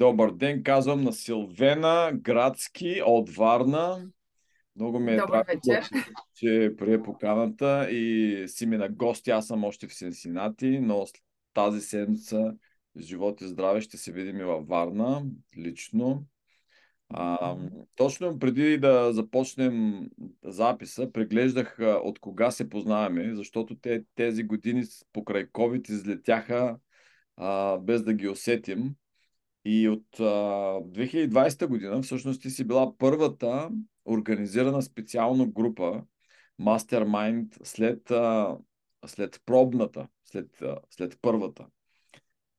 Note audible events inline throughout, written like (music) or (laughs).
Добър ден, казвам на Силвена Градски от Варна. Много ми е Добър вечер. че, че прие поканата и си ми на гости. Аз съм още в Сенсинати, но тази седмица живот и здраве ще се видим и във Варна, лично. А, точно преди да започнем записа, преглеждах от кога се познаваме, защото те, тези години покрай COVID излетяха а, без да ги усетим. И от а, 2020 година всъщност ти си била първата организирана специално група Mastermind след, а, след пробната, след, а, след първата.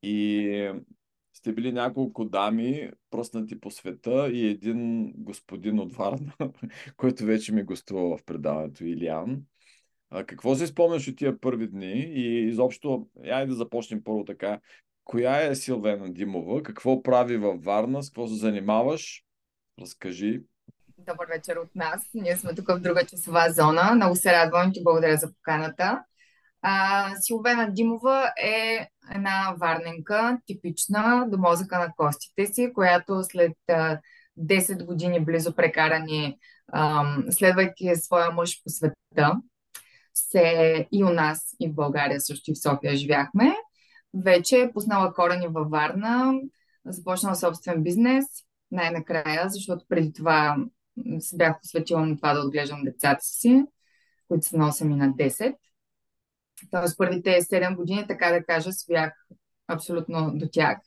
И сте били няколко дами, пръснати по света и един господин от Варна, (laughs) който вече ми гостува в предаването, Илиан. А, какво си спомняш от тия първи дни и изобщо, я да започнем първо така. Коя е Силвена Димова? Какво прави във Варна? С какво се занимаваш? Разкажи. Добър вечер от нас. Ние сме тук в друга часова зона. Много се радвам ти благодаря за поканата. А, Силвена Димова е една варненка, типична до мозъка на костите си, която след а, 10 години близо прекарани, ам, следвайки своя мъж по света, се и у нас, и в България също и в София живяхме. Вече е пуснала корени във Варна, започнала собствен бизнес, най-накрая, защото преди това се бях посветила на това да отглеждам децата си, които са на 8 и на 10. Тоест първите 7 години, така да кажа, свях абсолютно до тях.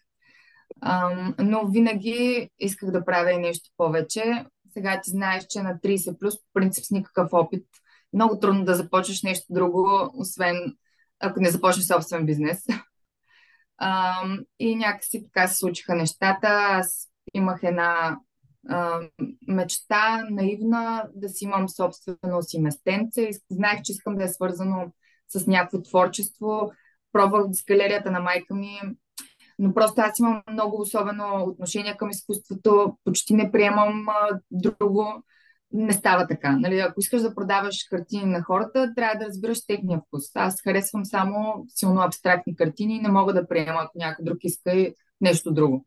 Ам, но винаги исках да правя и нещо повече. Сега ти знаеш, че на 30 плюс, по принцип с никакъв опит, много трудно да започнеш нещо друго, освен ако не започнеш собствен бизнес. Ам, и някакси така се случиха нещата. Аз имах една а, мечта, наивна, да си имам собствено си местенце. И знаех, че искам да е свързано с някакво творчество. Пробвах с галерията на майка ми, но просто аз имам много особено отношение към изкуството. Почти не приемам а, друго. Не става така. Нали? Ако искаш да продаваш картини на хората, трябва да разбираш техния вкус. Аз харесвам само силно абстрактни картини и не мога да приема, ако някой друг иска и нещо друго.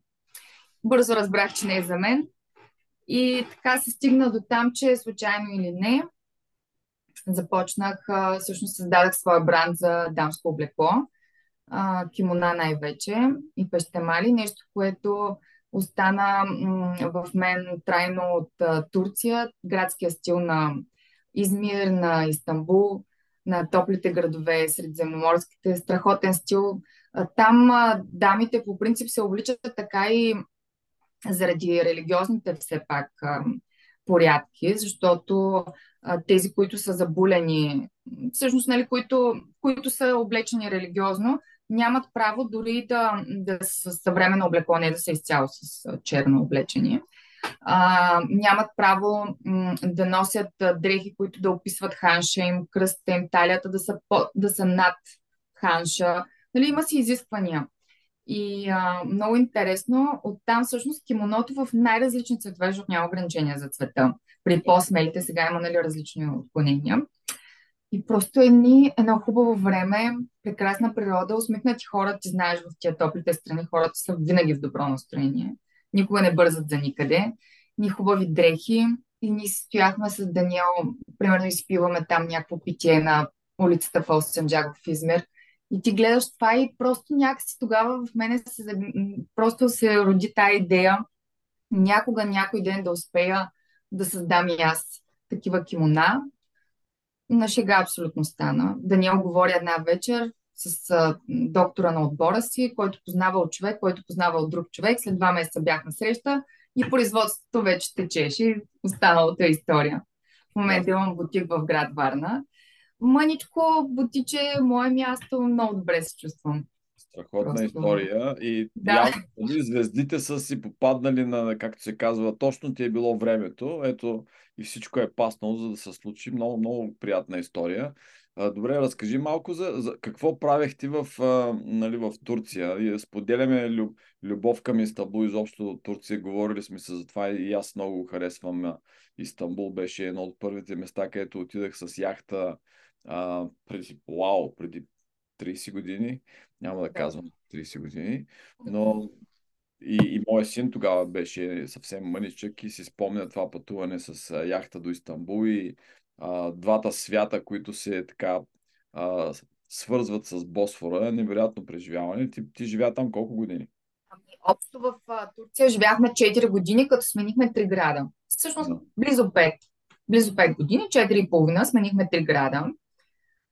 Бързо разбрах, че не е за мен. И така се стигна до там, че случайно или не, започнах, всъщност създадах своя бранд за дамско облекло, кимона най-вече и пещемали, нещо, което остана в мен трайно от Турция, градския стил на Измир, на Истанбул, на топлите градове, средиземноморските, страхотен стил. Там дамите по принцип се обличат така и заради религиозните все пак порядки, защото тези, които са забулени, всъщност, нали, които, които са облечени религиозно, нямат право дори да, да с съвременно облекло, не да са изцяло с черно облечени. А, нямат право м, да носят дрехи, които да описват ханша им, кръста им, талията да са, по, да са над ханша. Нали, има си изисквания. И а, много интересно, оттам всъщност кимоното в най-различни цветове, защото няма ограничения за цвета. При по-смелите сега има нали, различни отклонения. И просто едни, едно хубаво време, прекрасна природа, усмихнати хора, ти знаеш в тия топлите страни, хората са винаги в добро настроение. Никога не бързат за никъде. Ни хубави дрехи. И ние стояхме с Даниел, примерно изпиваме там някакво питие на улицата в Санджаков в Измир. И ти гледаш това и просто някакси тогава в мене се, просто се роди тая идея някога, някой ден да успея да създам и аз такива кимона. На шега абсолютно стана. Даниел говори една вечер с а, доктора на отбора си, който познава от човек, който познава от друг човек. След два месеца бях на среща и производството вече течеше и останалата история. В момента имам бутик в град Варна. Мъничко бутиче, мое място, много добре се чувствам. Страхотна Просто. история. И Да. явно, нали, звездите са си попаднали на, както се казва, точно ти е било времето. Ето и всичко е паснало, за да се случи. Много, много приятна история. Добре, разкажи малко за, за какво правех ти в, а, нали, в Турция. Споделяме люб, любов към Истанбул, изобщо от Турция. Говорили сме се за това и аз много харесвам. Истанбул беше едно от първите места, където отидах с яхта а, преди, вау, преди 30 години. Няма Да. казвам 30 години, но и, и моят син тогава беше съвсем мъничък и си спомня това пътуване с яхта до Истанбул и а, двата свята, които се така а, свързват с Босфора. Невероятно преживяване. Ти, ти живя там колко години? Ами, общо в а, Турция живяхме 4 години, като сменихме 3 града. Всъщност, да. близо 5. Близо 5 години, 4,5 сменихме 3 града.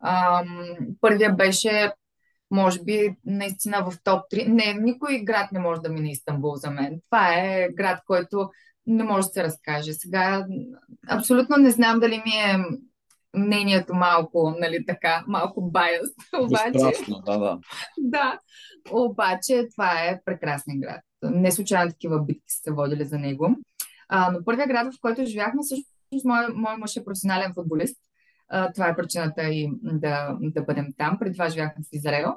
Ам, първия беше може би наистина в топ 3. Не, никой град не може да мине Истанбул за мен. Това е град, който не може да се разкаже. Сега абсолютно не знам дали ми е мнението малко, нали така, малко байс. (laughs) Обаче, да, да. да, обаче това е прекрасен град. Не случайно такива битки са се водили за него. А, но първият град, в който живяхме, всъщност мой, мой мъж е професионален футболист а, това е причината и да, да бъдем там. Преди това живяхме в Израел.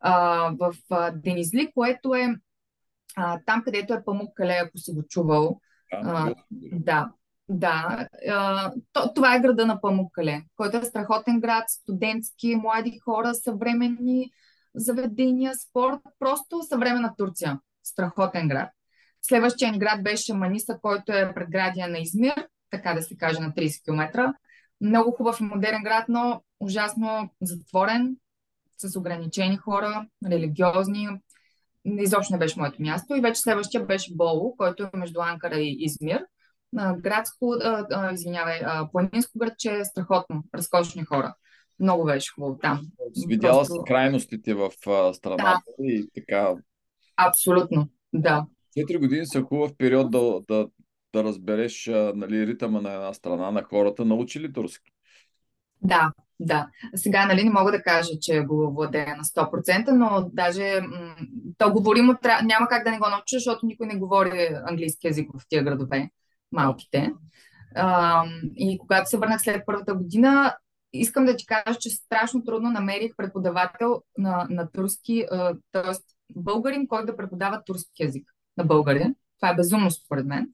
А, в а, Денизли, което е а, там, където е Памук Кале, ако си го чувал. А, да, да. А, то, това е града на Памук Кале, който е страхотен град, студентски, млади хора, съвременни заведения, спорт. Просто съвременна Турция. Страхотен град. Следващия град беше Маниса, който е предградия на Измир, така да се каже, на 30 км много хубав и модерен град, но ужасно затворен, с ограничени хора, религиозни. Изобщо не беше моето място. И вече следващия беше Боло, който е между Анкара и Измир. Градско, а, а, извинявай, а, планинско градче, страхотно, разкошни хора. Много беше хубаво там. Видяла Просто... си крайностите в страната да. и така. Абсолютно, да. Четири години са хубав период да, да, да разбереш нали, ритъма на една страна, на хората. Научи ли турски? Да, да. Сега, нали, не мога да кажа, че го владея на 100%, но даже м- то говоримо няма как да не го науча, защото никой не говори английски язик в тия градове, малките. А, и когато се върнах след първата година, искам да ти кажа, че страшно трудно намерих преподавател на, на турски, т.е. българин, който да преподава турски язик на българин. Това е безумно според мен.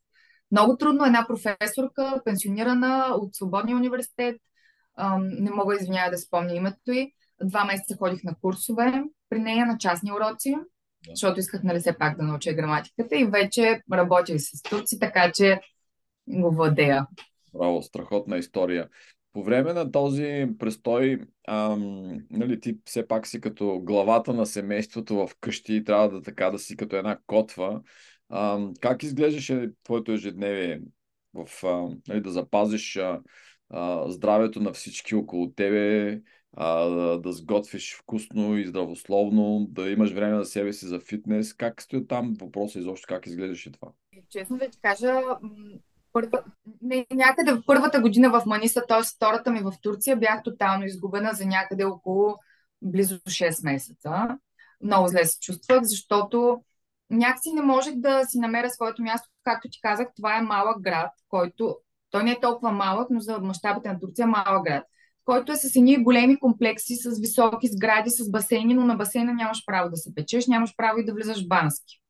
Много трудно една професорка, пенсионирана от Свободния университет, не мога извинява да спомня името й, два месеца ходих на курсове при нея на частни уроци, защото исках нали все пак да науча граматиката и вече работих с турци, така че го владея. Браво, страхотна история. По време на този престой, ам, нали, ти все пак си като главата на семейството в къщи и трябва да така да си като една котва. А, как изглеждаше твоето ежедневие в, а, нали, да запазиш а, а, здравето на всички около тебе, а, да, да сготвиш вкусно и здравословно, да имаш време за себе си за фитнес. Как стои там въпроса изобщо, как изглеждаше това? Честно да ти кажа, първа, не, някъде в първата година в Маниса, т.е. втората ми в Турция, бях тотално изгубена за някъде около близо 6 месеца. Много зле се чувствах, защото някакси не можех да си намеря своето място. Както ти казах, това е малък град, който той не е толкова малък, но за мащабите на Турция е малък град, който е с едни големи комплекси, с високи сгради, с басейни, но на басейна нямаш право да се печеш, нямаш право и да влизаш в бански.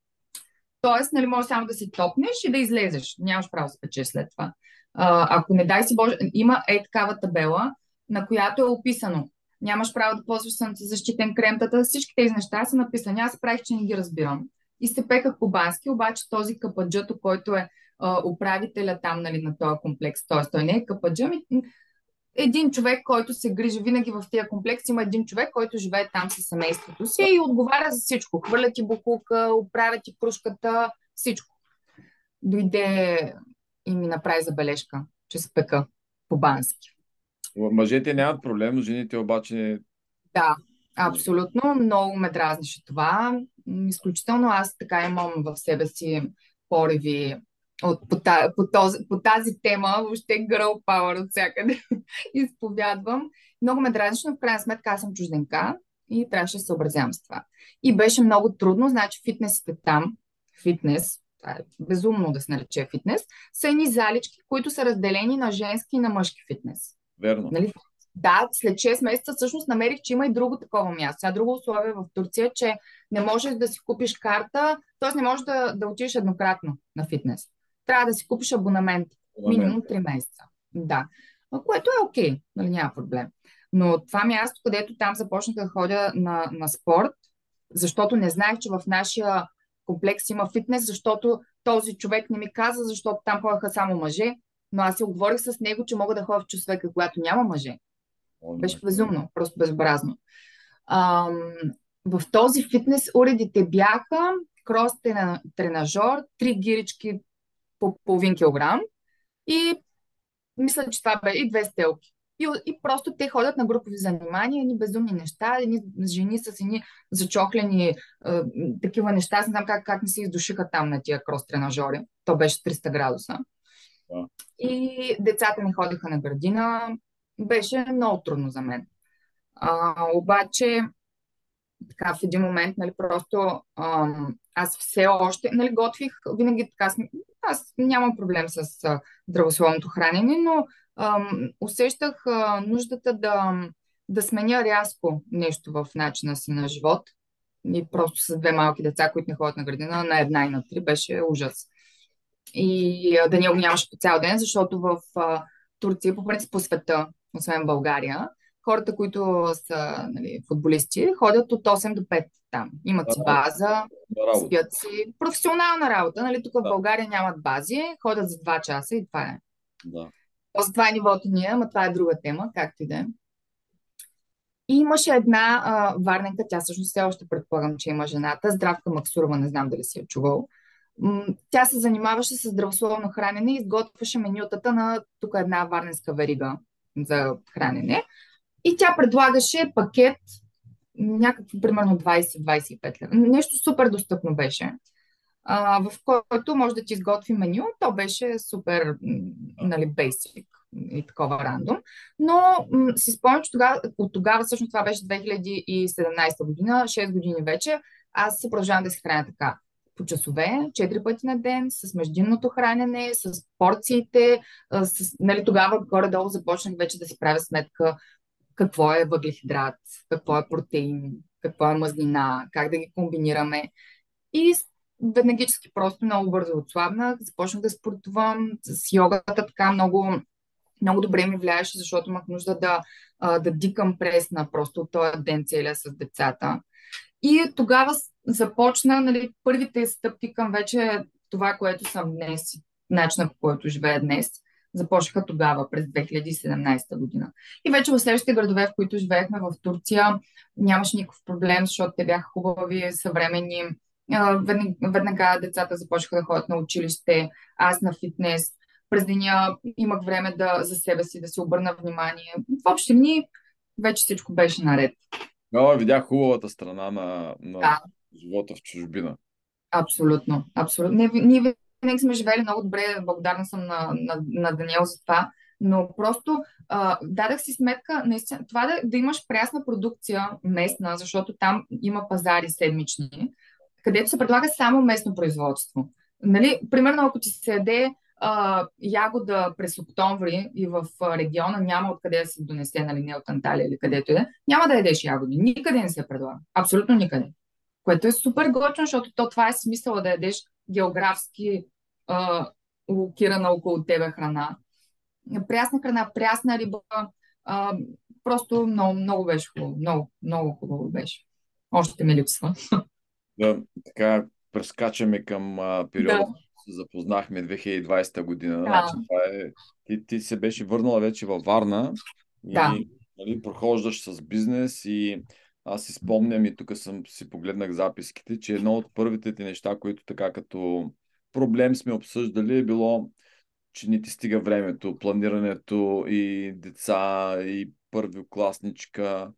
Тоест, нали, може само да си топнеш и да излезеш. Нямаш право да се печеш след това. А, ако не дай си Боже, има е такава табела, на която е описано. Нямаш право да ползваш защитен крем. Тата, всички тези неща са написани. Аз правих, че не ги разбирам и се пеках по бански, обаче този кападжато, който е а, управителя там нали, на този комплекс, т.е. той не е кападжа, ми, един човек, който се грижи винаги в тия комплекс, има един човек, който живее там със семейството си и отговаря за всичко. Хвърля ти букулка, оправя ти кружката, всичко. Дойде и ми направи забележка, че се пека по бански. Мъжете нямат проблем, жените обаче... Да, абсолютно. Много ме дразнеше това изключително аз така имам в себе си пориви от, по, по, този, по тази тема, въобще girl power от всякъде (laughs) изповядвам. Много ме дразнеше, но в крайна сметка аз съм чужденка и трябваше да се съобразявам с това. И беше много трудно, значи фитнесите там, фитнес, това е безумно да се нарече фитнес, са едни залички, които са разделени на женски и на мъжки фитнес. Верно. Нали? Да, след 6 месеца всъщност намерих, че има и друго такова място. Сега друго условие в Турция, че не можеш да си купиш карта, т.е. не можеш да, да отидеш еднократно на фитнес. Трябва да си купиш абонамент. Минимум 3 месеца. Да. Което е окей, okay, нали няма проблем. Но това място, където там започнах да ходя на, на спорт, защото не знаех, че в нашия комплекс, има фитнес, защото този човек не ми каза, защото там ходеха само мъже, но аз се оговорих с него, че мога да ходя в часовека, когато няма мъже. Беше безумно, просто безобразно. Ам, в този фитнес уредите бяха крос тренажор, три гирички по половин килограм и мисля, че това бе и две стелки. И, и просто те ходят на групови занимания, едни безумни неща, едни жени с едни зачоклени е, такива неща. Аз не знам как, как не се издушиха там на тия крос тренажори. То беше 300 градуса. Да. И децата ми ходиха на градина. Беше много трудно за мен. А, обаче, така в един момент, нали, просто ам, аз все още, нали, готвих, винаги така, аз нямам проблем с а, здравословното хранене, но ам, усещах а, нуждата да, да сменя рязко нещо в начина си на живот. И просто с две малки деца, които не ходят на градина, на една и на три, беше ужас. И а, да ни нямаше по цял ден, защото в а, Турция, по принцип по света, освен България, хората, които са нали, футболисти, ходят от 8 до 5 там. Имат си база, спят си. Професионална работа. Нали? Тук в България нямат бази, ходят за 2 часа и това е. Да. Тоест, това е нивото ни, ама това е друга тема, както и да е. И имаше една а, варненка, тя всъщност все още предполагам, че има жената, Здравка Максурова, не знам дали си я чувал. Тя се занимаваше с здравословно хранене и изготвяше менютата на тук една варненска верига за хранене. И тя предлагаше пакет някакво, примерно 20-25 лева. Нещо супер достъпно беше, а, в който може да ти изготви меню. То беше супер, нали, basic и такова рандом. Но м- си спомням, че тогава, от тогава, всъщност това беше 2017 година, 6 години вече, аз се продължавам да се храня така по часове, 4 пъти на ден, с междинното хранене, с порциите. С, нали, тогава горе-долу започнах вече да си правя сметка какво е въглехидрат, какво е протеин, какво е мазнина, как да ги комбинираме. И веднагически просто много бързо отслабнах, започнах да спортувам с йогата, така много, много добре ми влияеше, защото имах нужда да, да дикам пресна просто от този ден целия с децата. И тогава започна нали, първите стъпки към вече това, което съм днес, начина по който живея днес започнаха тогава, през 2017 година. И вече в следващите градове, в които живеехме в Турция, нямаше никакъв проблем, защото те бяха хубави, съвременни. Веднага децата започнаха да ходят на училище, аз на фитнес. През деня имах време да, за себе си да се обърна внимание. В общи дни вече всичко беше наред. Но видях хубавата страна на, на да. Живота в чужбина. Абсолютно, абсолютно. Ние, винаги сме живели много добре, благодарна съм на, на, на Даниел за това, но просто а, дадах си сметка, наистина, това да, да имаш прясна продукция местна, защото там има пазари седмични, където се предлага само местно производство. Нали, примерно, ако ти се яде а, ягода през октомври и в региона няма откъде да се донесе, нали, не от Анталия или където да, няма да ядеш ягоди. Никъде не се предлага. Абсолютно никъде. Което е супер готино, защото то това е смисъла да ядеш географски а, локирана около тебе храна. Прясна храна, прясна риба. А, просто много, много беше хубаво. Много, много хубаво беше. Още ми липсва. Да, така прескачаме към а, периода, да. се запознахме 2020 година. Да. Значи, това е, ти, ти се беше върнала вече във Варна да. и нали, прохождаш с бизнес и аз си спомням и тук съм си погледнах записките, че едно от първите ти неща, които така като проблем сме обсъждали е било, че не ти стига времето, планирането и деца, и първокласничка,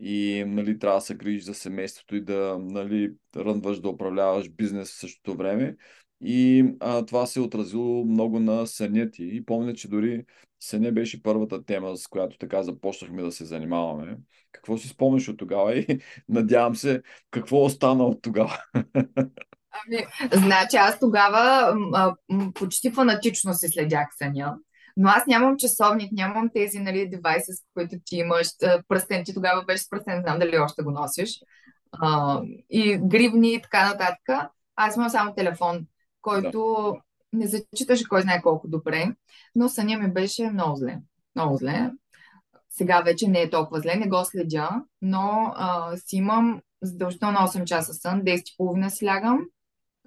и нали, трябва да се грижиш за семейството и да нали, рънваш да управляваш бизнес в същото време. И а, това се е отразило много на съня ти. И помня, че дори съня беше първата тема, с която така започнахме да се занимаваме. Какво си спомняш от тогава и (laughs) надявам се, какво остана от тогава? (laughs) Ами, значи аз тогава а, почти фанатично се следях съня. Но аз нямам часовник, нямам тези нали, девайси, с които ти имаш. Пръстен ти тогава беше с пръстен, не знам дали още го носиш. А, и гривни и така нататък. Аз имам само телефон, който да. не зачиташе кой знае колко добре, но съня ми беше много зле. Много зле. Сега вече не е толкова зле, не го следя, но а, си имам задължително 8 часа сън, 10.30 си лягам,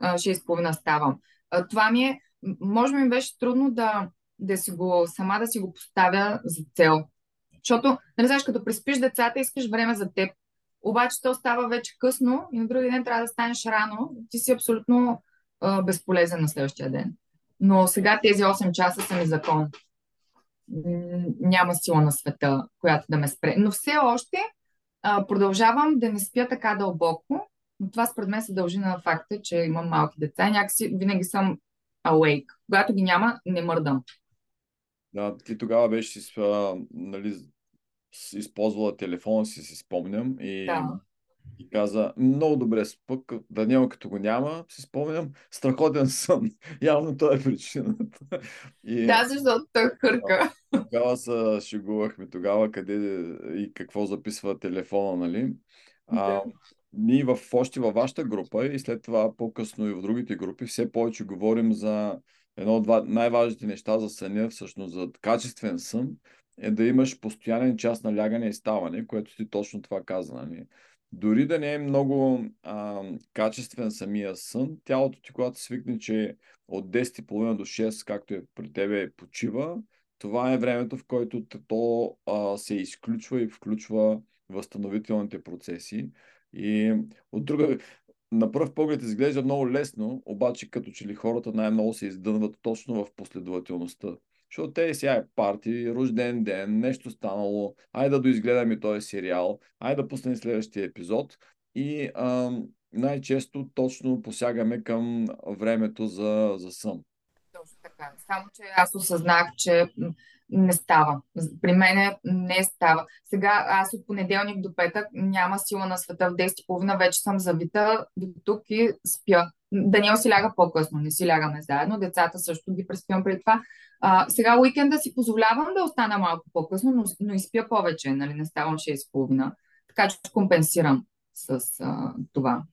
6.30 ставам. А, това ми е, може би ми беше трудно да, да си го, сама да си го поставя за цел. Защото, не знаеш, като преспиш децата, искаш време за теб. Обаче то става вече късно и на другия ден трябва да станеш рано. Ти си абсолютно а, безполезен на следващия ден. Но сега тези 8 часа са ми закон. Няма сила на света, която да ме спре. Но все още а, продължавам да не спя така дълбоко, но това според мен се дължи на факта, че имам малки деца и някакси винаги съм awake. Когато ги няма, не мърдам. Да, ти тогава беше нали, използвала телефона си, си спомням. И, да. И каза, много добре спък, Даниел като го няма, си спомням, страхотен сън. (laughs) Явно това е причината. И, да, защото той хърка. Тогава се шегувахме тогава къде и какво записва телефона, нали? А. Ние в, още във вашата група и след това по-късно и в другите групи все повече говорим за едно от най-важните неща за съня, всъщност за качествен сън, е да имаш постоянен час на лягане и ставане, което ти точно това каза. Нали? Дори да не е много а, качествен самия сън, тялото ти, когато свикне, че от 10.30 до 6, както е при тебе, почива, това е времето, в който то а, се изключва и включва възстановителните процеси. И от друга, на пръв поглед изглежда много лесно, обаче като че ли хората най-много се издънват точно в последователността. Защото те сега е парти, рожден ден, нещо станало, айде да доизгледаме този сериал, айде да пуснем следващия епизод и ам, най-често точно посягаме към времето за, за сън. Точно така. Само, че аз осъзнах, че не става. При мен не става. Сега аз от понеделник до петък няма сила на света в 10.30, вече съм завита до тук и спя. Даниел си ляга по-късно, не си лягаме заедно, децата също ги преспивам преди това. А, сега уикенда си позволявам да остана малко по-късно, но, но и спя повече, нали, не ставам 6.30, така че компенсирам с а, това.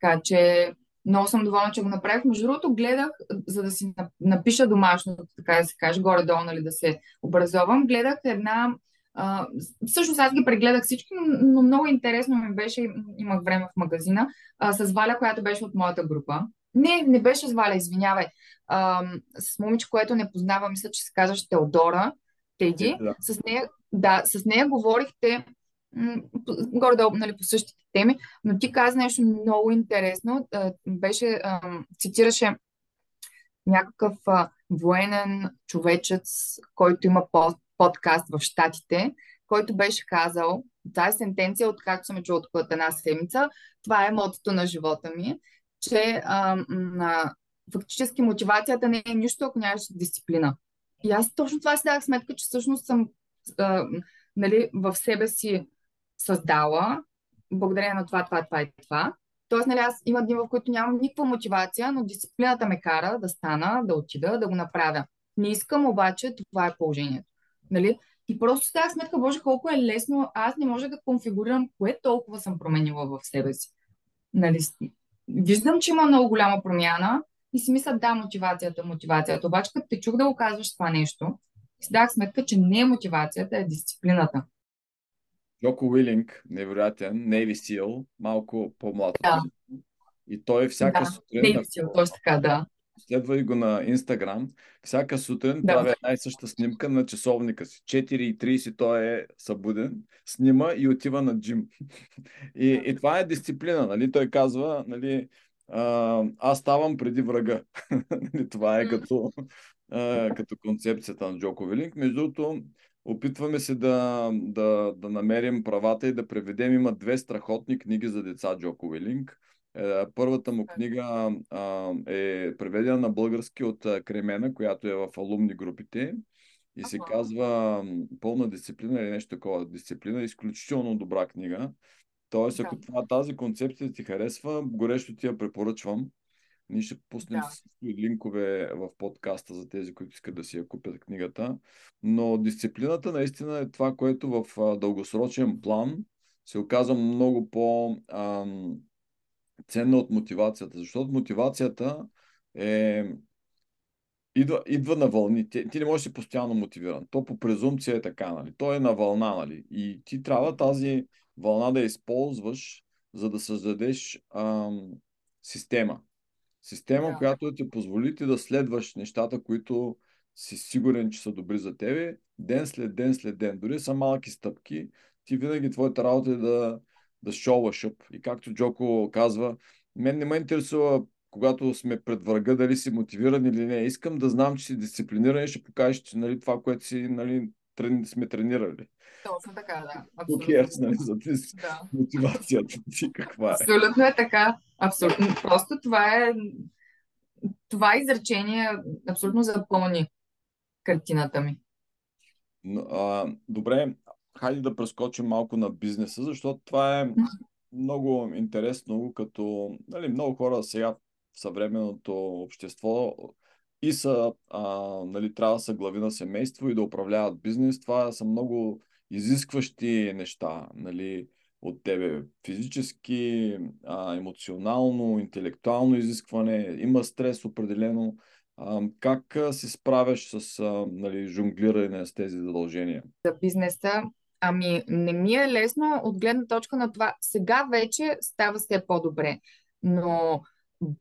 Така че много съм доволна, че го направих. Между другото, гледах, за да си напиша домашното, така да се каже, горе-долу, нали, да се образовам, гледах една Uh, всъщност аз ги прегледах всички, но много интересно ми беше, имах време в магазина, uh, с Валя, която беше от моята група. Не, не беше с Валя, извинявай. Uh, с момиче, което не познава, мисля, че се казваше Теодора, Теди. Да. С нея, да, с нея говорихте горе-долу нали, по същите теми, но ти каза нещо много интересно. Беше, цитираше някакъв военен човечец, който има подкаст в Штатите, който беше казал, тази сентенция, откакто съм чула от една седмица, това е мотото на живота ми, че а, фактически мотивацията не е нищо, ако нямаш дисциплина. И аз точно това си дах сметка, че всъщност съм а, нали, в себе си създала, благодарение на това, това, това и това. Тоест, нали, аз има дни, в които нямам никаква мотивация, но дисциплината ме кара да стана, да отида, да го направя. Не искам, обаче това е положението. Нали? И просто си тази сметка, Боже, колко е лесно. Аз не може да конфигурирам кое толкова съм променила в себе си. Нали? Виждам, че има много голяма промяна и си мисля, да, мотивацията, мотивацията. Обаче, като те чух да го казваш това нещо, си дах сметка, че не е мотивацията, е дисциплината. Джоко Уилинг, невероятен, Navy SEAL, малко по-млад. Да. И той всяка да, сутрин... Navy SEAL, точно така, да. Следвай го на Инстаграм. Всяка сутрин да. прави една и съща снимка на часовника си. 4.30 той е събуден, снима и отива на джим. И, и това е дисциплина, нали? Той казва, нали, а, аз ставам преди врага. (laughs) Нали, това е като, а, като концепцията на Джоко Вилинг. Между другото, Опитваме се да, да, да намерим правата и да преведем. Има две страхотни книги за деца Джоко Уилинг. Е, първата му книга а, е преведена на български от Кремена, която е в алумни групите и се казва Пълна дисциплина или нещо такова. Дисциплина е изключително добра книга. Тоест, ако това, тази концепция ти харесва, горещо ти я препоръчвам. Ние ще пуснем да. линкове в подкаста за тези, които искат да си я купят книгата. Но дисциплината наистина е това, което в дългосрочен план се оказа много по- ценна от мотивацията. Защото мотивацията е идва, идва на вълни. Ти, ти не можеш да си постоянно мотивиран. То по презумпция е така, нали? То е на вълна, нали? И ти трябва тази вълна да използваш, за да създадеш ам, система. Система, да. която ти позволи ти да следваш нещата, които си сигурен, че са добри за тебе, ден след ден след ден. Дори са малки стъпки, ти винаги твоята работа е да, да шоуваш up. И както Джоко казва, мен не ме интересува когато сме пред врага, дали си мотивиран или не. Искам да знам, че си дисциплиниран и ще покажеш, че нали, това, което си нали, трени, сме тренирали. Точно така, да. Абсолютно. Okay, нали, за ти да. мотивацията ти каква е. Абсолютно е така. Абсолютно. Просто това е това изречение абсолютно запълни картината ми. А, добре, хайде да прескочим малко на бизнеса, защото това е много интересно, като нали, много хора сега в съвременното общество и са, а, нали, трябва да са глави на семейство и да управляват бизнес. Това са много изискващи неща нали, от тебе. Физически, а, емоционално, интелектуално изискване. Има стрес определено. А, как се справяш с а, нали, жонглиране с тези задължения? За бизнеса Ами, не ми е лесно от гледна точка на това. Сега вече става все по-добре, но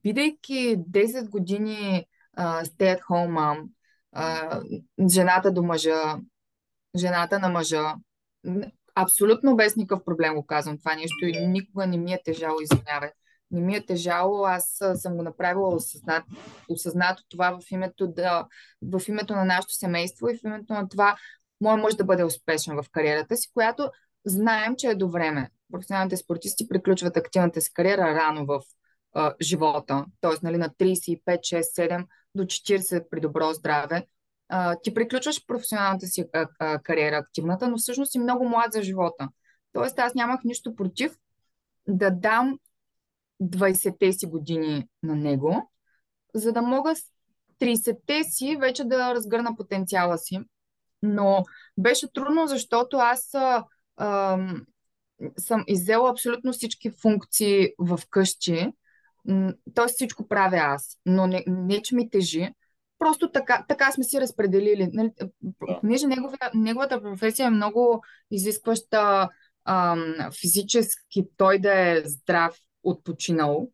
бидейки 10 години stay-at-home uh, жената до мъжа, жената на мъжа, абсолютно без никакъв проблем го казвам това нещо и никога не ми е тежало, извинявай. Не ми е тежало, аз съм го направила осъзнат, осъзнато това в името, да, в името на нашето семейство и в името на това моят мъж да бъде успешен в кариерата си, която знаем, че е до време. Професионалните спортисти приключват активната си кариера рано в а, живота, т.е. Нали, на 35, 6, 7 до 40 при добро здраве. А, ти приключваш професионалната си а, а, кариера, активната, но всъщност си много млад за живота. Тоест аз нямах нищо против да дам 20-те си години на него, за да мога 30-те си вече да разгърна потенциала си. Но беше трудно, защото аз а, а, съм иззела абсолютно всички функции в къщи Тоест всичко правя аз, но не, не че ми тежи. Просто така, така сме си разпределили. Нали, да. Понеже неговата професия е много изискваща ам, физически той да е здрав, отпочинал.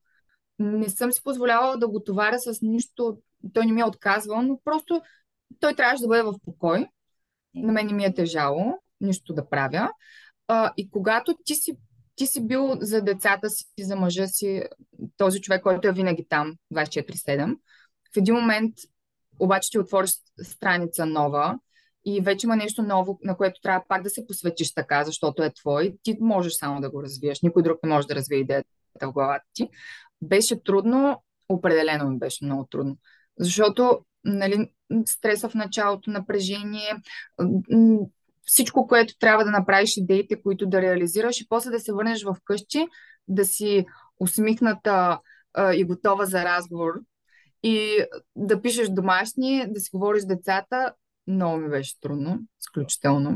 Не съм си позволявала да го товаря с нищо, той не ми е отказвал, но просто той трябваше да бъде в покой. На мен не ми е тежало нищо да правя. А, и когато ти си ти си бил за децата си, за мъжа си, този човек, който е винаги там, 24-7. В един момент обаче ти отвориш страница нова и вече има нещо ново, на което трябва пак да се посветиш така, защото е твой. Ти можеш само да го развиеш. Никой друг не може да развие идеята в главата ти. Беше трудно, определено ми беше много трудно. Защото нали, стреса в началото, напрежение, всичко, което трябва да направиш, идеите, които да реализираш и после да се върнеш в къщи, да си усмихната а, и готова за разговор и да пишеш домашни, да си говориш с децата, много ми беше трудно, изключително.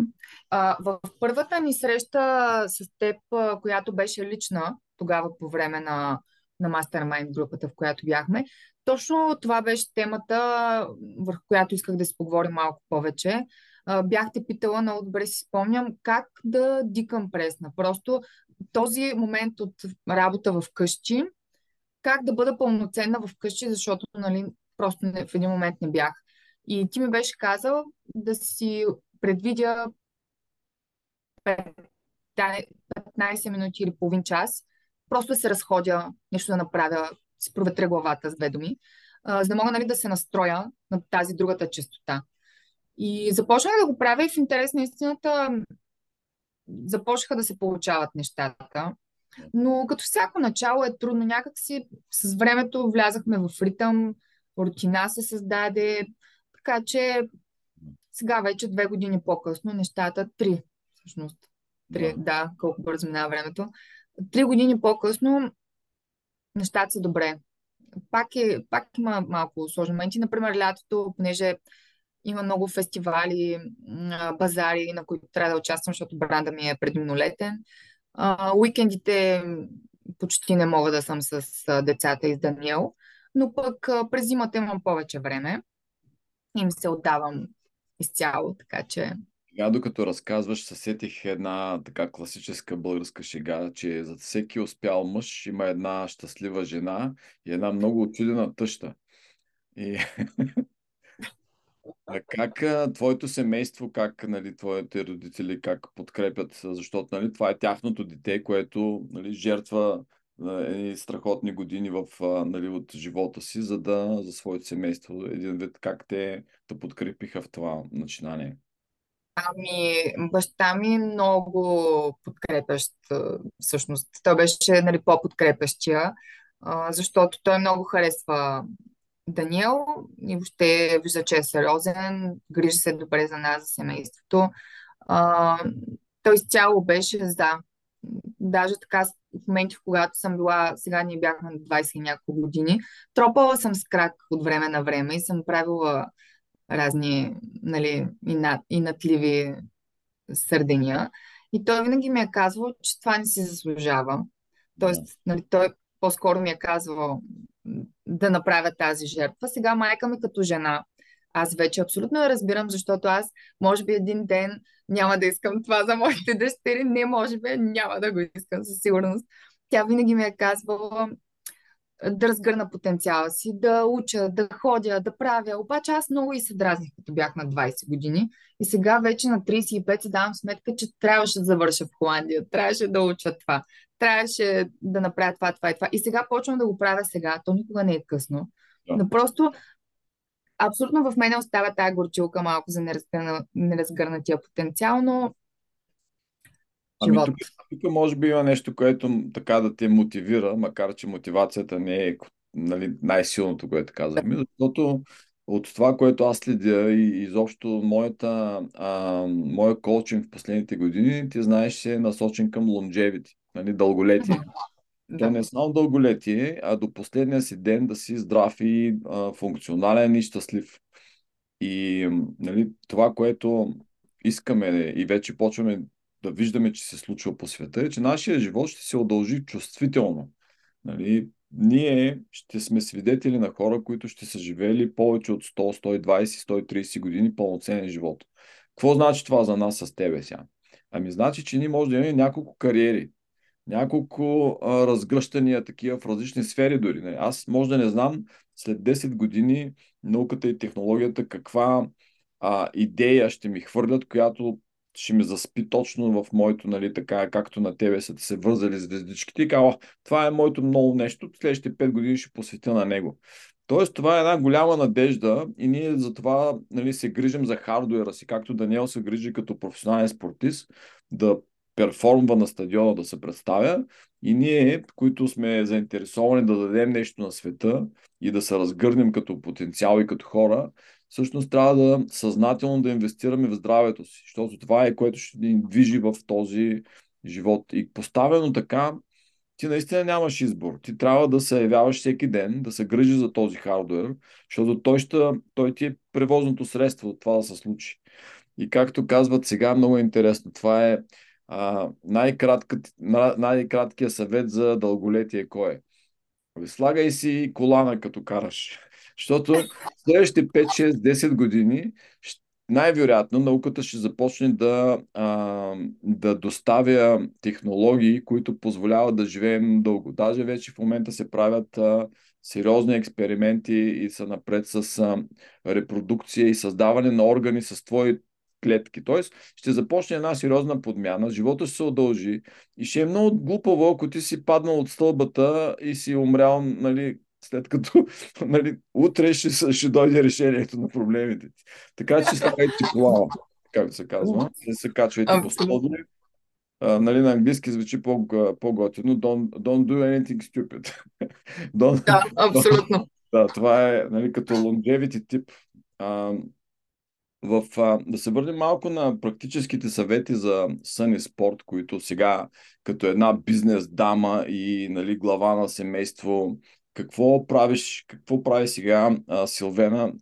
А, в първата ни среща с теб, която беше лична, тогава по време на, на Mastermind групата, в която бяхме, точно това беше темата, върху която исках да си поговорим малко повече бяхте питала, много добре си спомням, как да дикам пресна. Просто този момент от работа в къщи, как да бъда пълноценна в къщи, защото нали, просто не, в един момент не бях. И ти ми беше казал да си предвидя 15 минути или половин час, просто да се разходя, нещо да направя, си проветря главата с две думи, за да мога нали, да се настроя на тази другата частота. И започнах да го правя и в интерес на истината започнаха да се получават нещата. Но като всяко начало е трудно. Някак си с времето влязахме в ритъм, рутина се създаде, така че сега вече две години по-късно нещата, три всъщност, три, да, да колко бързо минава времето, три години по-късно нещата са добре. Пак, е, пак има малко сложни моменти. Например, лятото, понеже има много фестивали, базари, на които трябва да участвам, защото бранда ми е предимно летен. Уикендите почти не мога да съм с децата и с Даниел, но пък през зимата имам повече време. Им се отдавам изцяло, така че Сега, докато разказваш, съсетих една така класическа българска шега, че за всеки успял мъж има една щастлива жена и една много очудена тъща. И (laughs) А как а, твоето семейство, как нали, твоите родители, как подкрепят, защото нали, това е тяхното дете, което нали, жертва едни страхотни години в, нали, от живота си, за да за своето семейство. Един вид как те те подкрепиха в това начинание. Ами, баща ми е много подкрепящ, всъщност. Той беше нали, по-подкрепящия, защото той много харесва Даниел и въобще вижда, че е сериозен, грижи се добре за нас, за семейството. А, той изцяло беше за. Даже така в моменти, когато съм била, сега ние бяхме на 20 и няколко години, тропала съм с крак от време на време и съм правила разни нали, и натливи сърдения. И той винаги ми е казвал, че това не си заслужава. Тоест, нали, той по-скоро ми е казвал да направя тази жертва. Сега майка ми като жена, аз вече абсолютно я разбирам, защото аз може би един ден няма да искам това за моите дъщери. Не, може би няма да го искам със сигурност. Тя винаги ми е казвала да разгърна потенциала си, да уча, да ходя, да правя. Обаче аз много и се дразних, като бях на 20 години. И сега вече на 35 си давам сметка, че трябваше да завърша в Холандия, трябваше да уча това, трябваше да направя това, това и това. И сега почвам да го правя сега. То никога не е късно. Да. Но просто абсолютно в мене остава тази горчилка малко за неразгърнатия потенциал, но Ами тук, тук може би има нещо, което така да те мотивира, макар че мотивацията не е нали, най-силното, което казахме, защото от това, което аз следя и изобщо моята, а, моя коучинг в последните години, ти знаеш, се е насочен към longevity, нали, дълголетие. Да. То не е само дълголетие, а до последния си ден да си здрав и а, функционален и щастлив. И нали, това, което искаме и вече почваме да виждаме, че се случва по света, е, че нашия живот ще се удължи чувствително. Нали? Ние ще сме свидетели на хора, които ще са живели повече от 100, 120, 130 години пълноценен живот. Какво значи това за нас с тебе сега? Ами значи, че ние може да имаме няколко кариери, няколко а, разгръщания такива в различни сфери дори. Нали? Аз може да не знам след 10 години науката и технологията каква а, идея ще ми хвърлят, която ще ми заспи точно в моето, нали, така, както на тебе са се вързали звездичките и казва, това е моето много нещо, следващите 5 години ще посветя на него. Тоест, това е една голяма надежда и ние за това нали, се грижим за хардуера си, както Даниел се грижи като професионален спортист, да перформва на стадиона, да се представя. И ние, които сме заинтересовани да дадем нещо на света и да се разгърнем като потенциал и като хора, всъщност трябва да съзнателно да инвестираме в здравето си, защото това е което ще ни движи в този живот. И поставено така, ти наистина нямаш избор. Ти трябва да се явяваш всеки ден, да се грижи за този хардуер, защото той, ще, той ти е превозното средство от това да се случи. И както казват сега, много е интересно. Това е а, най-краткият съвет за дълголетие кой е? Слагай си колана като караш. Защото следващите 5, 6, 10 години най-вероятно науката ще започне да, а, да доставя технологии, които позволяват да живеем дълго. Даже вече в момента се правят а, сериозни експерименти и са напред с а, репродукция и създаване на органи с твои клетки. Тоест, ще започне една сериозна подмяна, живота ще се удължи и ще е много глупаво, ако ти си паднал от стълбата и си умрял нали, след като (laughs) нали, утре ще, ще дойде решението на проблемите ти. Така че ставайте колава, както се казва. Не се качвайте по стълбове. нали, на английски звучи по, по-готино. Don't, don't do anything stupid. (laughs) don't, да, абсолютно. да, това е нали, като longevity тип. А, в, а, да се върнем малко на практическите съвети за сън и спорт, които сега като една бизнес дама и нали, глава на семейство какво правиш, какво прави сега а, Силвена?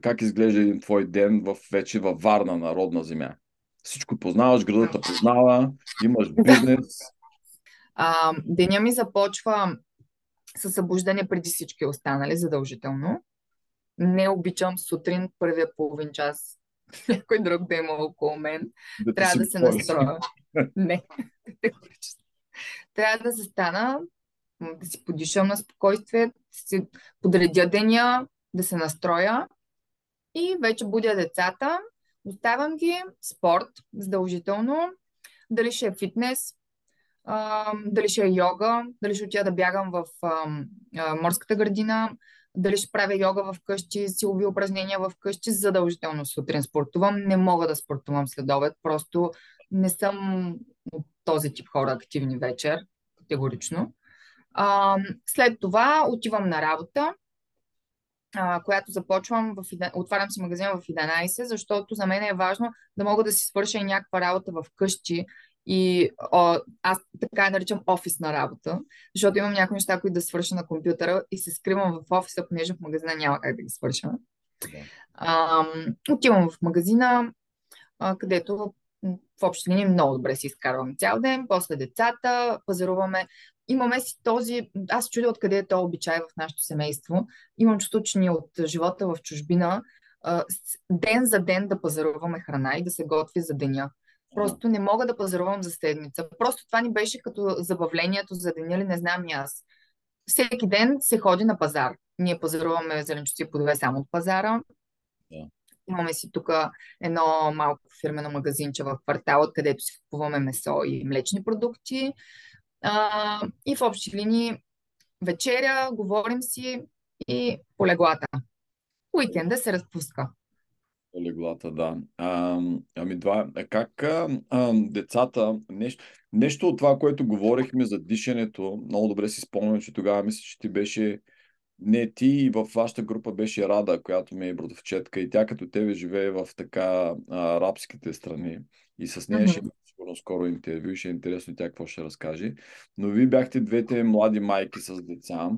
Как изглежда един твой ден в, вече във Варна, народна земя? Всичко познаваш, градата познава, имаш бизнес. А, деня ми започва с събуждане преди всички останали, задължително. Не обичам сутрин първия половин час (laughs) някой друг да има около мен. Да Трябва да се настроя. (laughs) Не. (laughs) Трябва да се стана, да си подишам на спокойствие, да си подредя деня, да се настроя и вече будя децата. Оставям ги спорт, задължително. Дали ще е фитнес, дали ще е йога, дали ще отида да бягам в морската градина, дали ще правя йога в къщи, силови упражнения в къщи, задължително сутрин спортувам. Не мога да спортувам след обед, просто не съм от този тип хора активни вечер, категорично. А, след това отивам на работа, а, която започвам, в, отварям си магазина в 11, защото за мен е важно да мога да си свърша и някаква работа в къщи и о, аз така я наричам офисна работа, защото имам някои неща, които да свърша на компютъра и се скривам в офиса, понеже в магазина няма как да ги свърша. Да. А, отивам в магазина, а, където в общи линии много добре си изкарвам цял ден, после децата, пазаруваме. Имаме си този, аз чудя откъде е този обичай в нашето семейство. Имам чувство, че ни от живота в чужбина ден за ден да пазаруваме храна и да се готви за деня. Просто не мога да пазарувам за седмица. Просто това ни беше като забавлението за деня или не знам и аз. Всеки ден се ходи на пазар. Ние пазаруваме зеленчуци и плодове само от пазара. Yeah. Имаме си тук едно малко фирмено магазинче в квартала, където си купуваме месо и млечни продукти. А, и в общи линии вечеря, говорим си и полеглата. Уикенда се разпуска леглата, да. А, ами това как а, децата, нещо, нещо от това, което говорихме за дишането, много добре си спомням, че тогава мисля, че ти беше не ти и в вашата група беше Рада, която ми е бродовчетка и тя като тебе живее в така арабските страни и с нея mm-hmm. ще сигурно скоро интервю, ще е интересно тя какво ще разкаже. Но вие бяхте двете млади майки с деца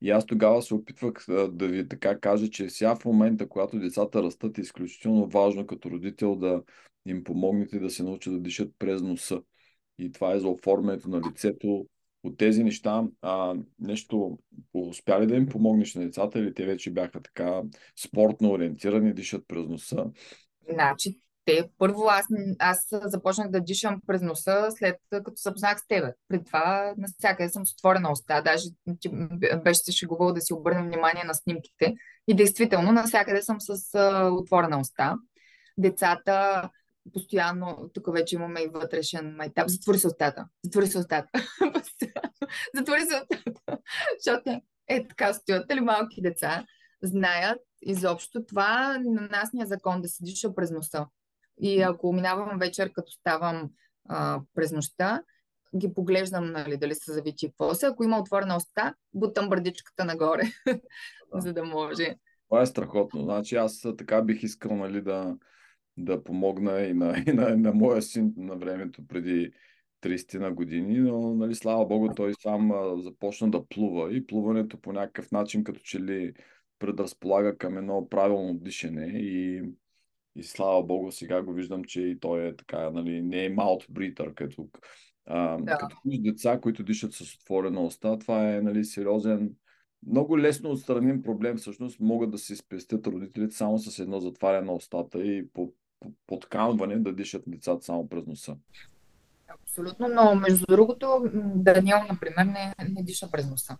и аз тогава се опитвах да ви така кажа, че сега в момента, когато децата растат, е изключително важно като родител да им помогнете да се научат да дишат през носа. И това е за оформянето на лицето. От тези неща а, нещо успя ли да им помогнеш на децата или те вече бяха така спортно ориентирани, дишат през носа? Значи, те, първо аз, аз започнах да дишам през носа, след като се с тебе. Пред това навсякъде съм с отворена уста. Даже ти беше се шегувал да си обърнем внимание на снимките. И действително, навсякъде съм с а, отворена уста. Децата постоянно, тук вече имаме и вътрешен майтап. Затвори се устата. Затвори се устата. (laughs) Затвори се устата. Защото е така стоят ли малки деца знаят изобщо това на нас ни е закон да се диша през носа. И ако минавам вечер, като ставам а, през нощта, ги поглеждам, нали, дали са завити после. Ако има отворена уста, бутам бърдичката нагоре, (laughs) за да може. Това е страхотно. Значи аз така бих искал нали, да, да помогна и на, (laughs) и на, на моя син на времето преди 30 на години, но нали, слава богу той сам а, започна да плува и плуването по някакъв начин като че ли предразполага към едно правилно дишане и и слава богу, сега го виждам, че и той е така, нали, не е mouth breather, като, а, да. като деца, които дишат с отворена уста. Това е нали, сериозен, много лесно отстраним проблем. Всъщност могат да си спестят родителите само с едно затваряне на устата и по, по подканване да дишат децата само през носа. Абсолютно, но между другото, Даниел, например, не, не диша през носа.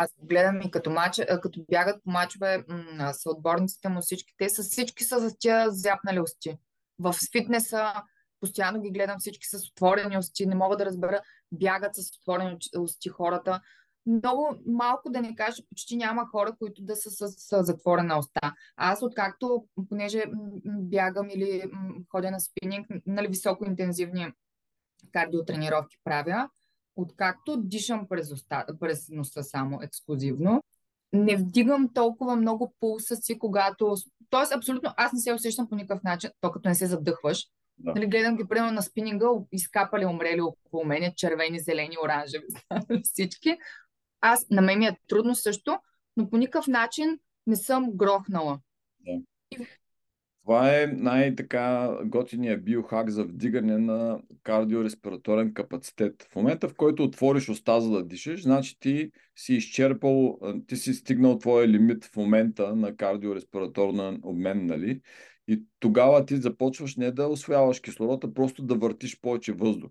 Аз гледам и като, мач, като бягат по мачове с отборниците му всички. Те са всички са за тия зяпнали усти. В фитнеса постоянно ги гледам всички с отворени усти. Не мога да разбера, бягат с отворени усти хората. Много малко да не кажа, почти няма хора, които да са с, с затворена уста. Аз откакто, понеже бягам или ходя на спининг, нали, високо интензивни кардиотренировки правя, откакто дишам през, уста, през носа само ексклюзивно, не вдигам толкова много пулса си, когато... Тоест, абсолютно, аз не се усещам по никакъв начин, то като не се задъхваш. Да. Нали, гледам ги, примерно, на спининга, изкапали, умрели около мен, червени, зелени, оранжеви, (laughs) всички. Аз, на мен ми е трудно също, но по никакъв начин не съм грохнала. И това е най-така готиния биохак за вдигане на кардиореспираторен капацитет. В момента, в който отвориш уста за да дишаш, значи ти си изчерпал, ти си стигнал твоя лимит в момента на кардиореспираторен обмен, нали? И тогава ти започваш не да освояваш кислород, просто да въртиш повече въздух.